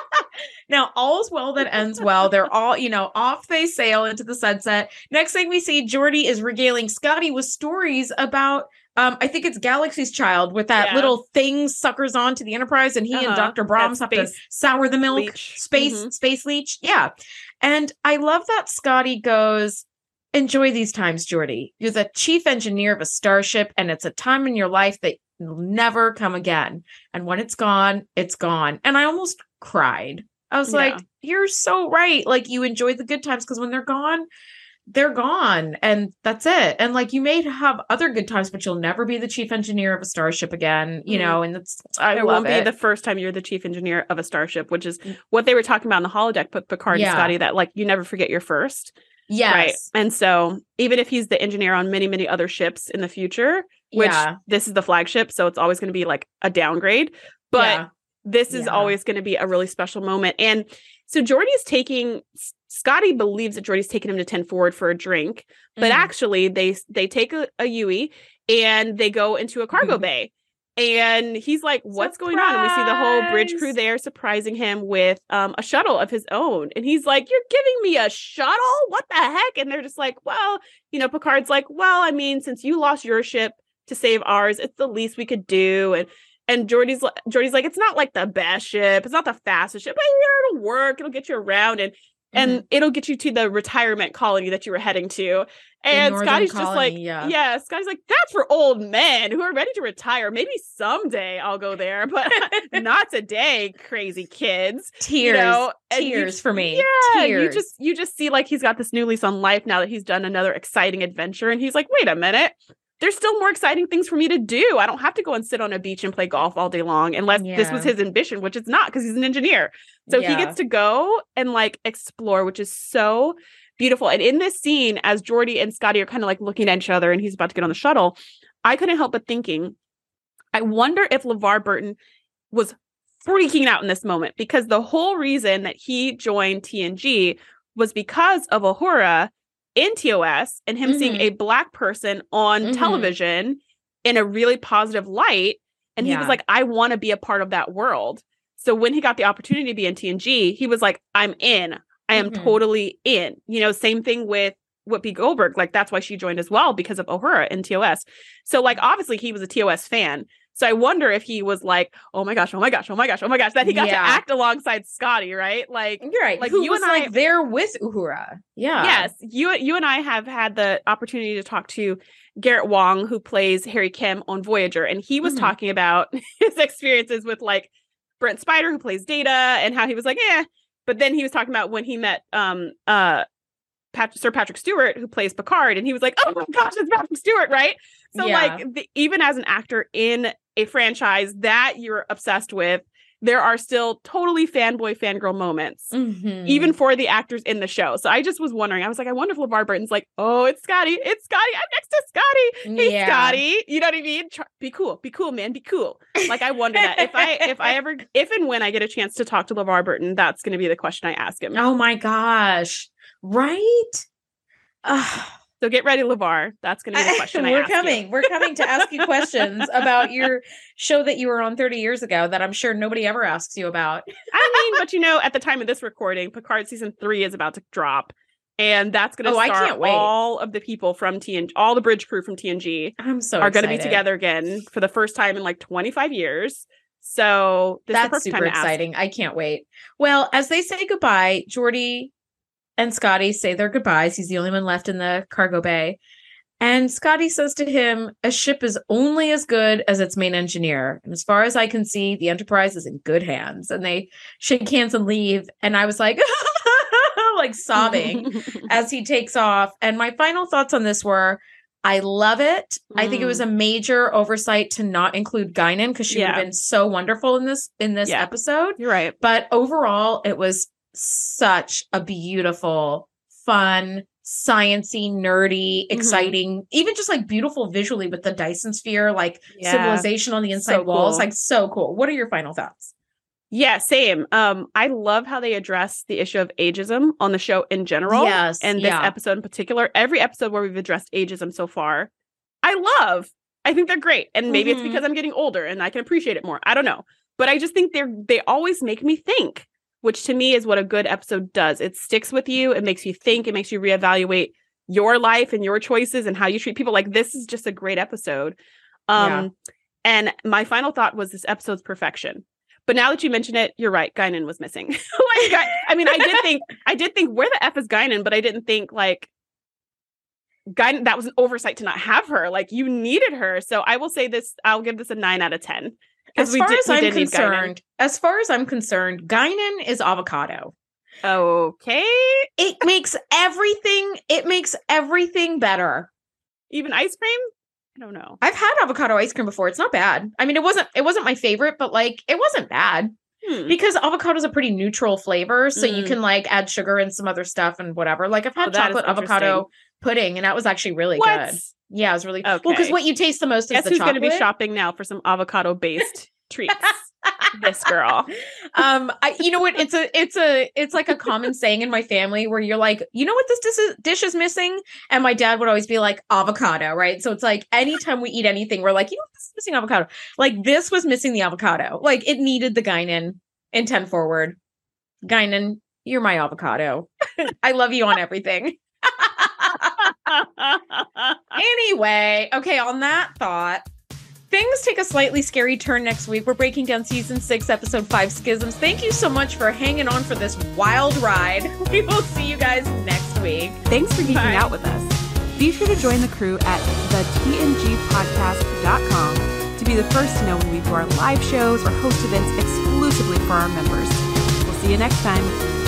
now all's well that ends well. They're all, you know, off they sail into the sunset. Next thing we see, Geordi is regaling Scotty with stories about um, I think it's Galaxy's Child with that yeah. little thing suckers on to the Enterprise, and he uh-huh. and Dr. Brahms have to sour the milk. Leech. Space mm-hmm. space leech. Yeah. And I love that Scotty goes, enjoy these times, Geordi. You're the chief engineer of a starship, and it's a time in your life that will never come again. And when it's gone, it's gone. And I almost cried. I was yeah. like, you're so right. Like you enjoy the good times because when they're gone, they're gone and that's it. And like you may have other good times, but you'll never be the chief engineer of a starship again, you mm-hmm. know, and it's I it won't it. be the first time you're the chief engineer of a starship, which is mm. what they were talking about in the holodeck with Picard yeah. and Scotty, that like you never forget your first. Yes. Right. And so even if he's the engineer on many, many other ships in the future, which yeah. this is the flagship, so it's always going to be like a downgrade. But yeah. This is always going to be a really special moment. And so Geordi's taking Scotty believes that Geordi's taking him to 10 forward for a drink, but mm-hmm. actually they they take a, a Yui and they go into a cargo mm-hmm. bay. And he's like, What's Surprise! going on? And we see the whole bridge crew there surprising him with um, a shuttle of his own. And he's like, You're giving me a shuttle? What the heck? And they're just like, Well, you know, Picard's like, Well, I mean, since you lost your ship to save ours, it's the least we could do. And and Jordy's Geordi's like, it's not like the best ship, it's not the fastest ship, but it'll work, it'll get you around. And and mm-hmm. it'll get you to the retirement colony that you were heading to. And Scotty's colony, just like, yeah. yeah, Scotty's like, that's for old men who are ready to retire. Maybe someday I'll go there, but not today, crazy kids. Tears, you know? tears you, for me. Yeah, tears. you just you just see like he's got this new lease on life now that he's done another exciting adventure, and he's like, wait a minute, there's still more exciting things for me to do. I don't have to go and sit on a beach and play golf all day long unless yeah. this was his ambition, which it's not because he's an engineer. So yeah. he gets to go and like explore, which is so beautiful. And in this scene, as Geordi and Scotty are kind of like looking at each other and he's about to get on the shuttle, I couldn't help but thinking, I wonder if LeVar Burton was freaking out in this moment because the whole reason that he joined TNG was because of Uhura in TOS and him mm-hmm. seeing a black person on mm-hmm. television in a really positive light. And yeah. he was like, I want to be a part of that world. So when he got the opportunity to be in TNG, he was like, I'm in. I am mm-hmm. totally in. You know, same thing with Whoopi Goldberg. Like that's why she joined as well because of Uhura in TOS. So like obviously he was a TOS fan. So I wonder if he was like, oh my gosh, oh my gosh, oh my gosh, oh my gosh, that he got yeah. to act alongside Scotty, right? Like you're right. Like Who you and I like there with Uhura. Yeah. Yes. You you and I have had the opportunity to talk to Garrett Wang, who plays Harry Kim on Voyager, and he was mm-hmm. talking about his experiences with like Brent Spiner, who plays Data, and how he was like, yeah. But then he was talking about when he met um uh Pat- Sir Patrick Stewart, who plays Picard, and he was like, "Oh my gosh, it's Patrick Stewart!" Right? So, yeah. like, the, even as an actor in a franchise that you're obsessed with, there are still totally fanboy fangirl moments, mm-hmm. even for the actors in the show. So I just was wondering, I was like, I wonder if LeVar Burton's like, oh, it's Scotty, it's Scotty, I'm next to Scotty. Hey, yeah. Scotty. You know what I mean? Be cool, be cool, man, be cool. Like I wonder that if I if I ever if and when I get a chance to talk to LeVar Burton, that's gonna be the question I ask him. Oh my gosh. Right? So get ready, LeVar. That's going to be the question. We're coming. You. We're coming to ask you questions about your show that you were on 30 years ago that I'm sure nobody ever asks you about. I mean, but you know, at the time of this recording, Picard season three is about to drop. And that's going to oh, start all of the people from TNG, all the bridge crew from TNG. I'm so are going to be together again for the first time in like 25 years. So that's super exciting. I can't wait. Well, as they say goodbye, Geordi and Scotty say their goodbyes. He's the only one left in the cargo bay. And Scotty says to him, A ship is only as good as its main engineer. And as far as I can see, the Enterprise is in good hands. And they shake hands and leave. And I was like, like sobbing as he takes off. And my final thoughts on this were I love it. Mm. I think it was a mm. major oversight to not include Guinan because she yeah. would have been so wonderful in this in this yeah. episode. You're right. But overall, it was such a beautiful fun, sciency, nerdy, mm-hmm. exciting, mm-hmm. even just like beautiful visually with the Dyson sphere, like yeah. civilization on the inside so walls. Cool. Like so cool. What are your final thoughts? Yeah, same. Um, I love how they address the issue of ageism on the show in general. Yes. And this yeah. episode in particular. Every episode where we've addressed ageism so far, I love. I think they're great. And maybe mm-hmm. it's because I'm getting older and I can appreciate it more. I don't know. But I just think they're they always make me think which to me is what a good episode does. It sticks with you, it makes you think, it makes you reevaluate your life and your choices and how you treat people. Like this is just a great episode. Um yeah. and my final thought was this episode's perfection. But now that you mention it, you're right. Guinan was missing. like, I, mean, I did think, I did think, where the f is Guinan? But I didn't think like Guinan. That was an oversight to not have her. Like you needed her. So I will say this. I'll give this a nine out of ten. As far did, as I'm concerned, as far as I'm concerned, Guinan is avocado. Okay. It makes everything, it makes everything better. Even ice cream? I don't know. I've had avocado ice cream before. It's not bad. I mean, it wasn't it wasn't my favorite, but like it wasn't bad. Hmm. Because avocado is a pretty neutral flavor, so mm. you can like add sugar and some other stuff and whatever. Like I've had oh, chocolate avocado pudding, and that was actually really what? good. Yeah, it was really okay. well because what you taste the most is Guess the who's going to be shopping now for some avocado based treats. this girl. Um, I, you know what? It's a, it's a, it's like a common saying in my family where you're like, you know what this dish is, dish is missing, and my dad would always be like avocado, right? So it's like anytime we eat anything, we're like, you know, this is missing avocado. Like this was missing the avocado. Like it needed the Guinan in ten forward. Guinan, you're my avocado. I love you on everything. Anyway, okay, on that thought, things take a slightly scary turn next week. We're breaking down season six, episode five schisms. Thank you so much for hanging on for this wild ride. We will see you guys next week. Thanks for geeking Bye. out with us. Be sure to join the crew at thetngpodcast.com to be the first to know when we do our live shows or host events exclusively for our members. We'll see you next time.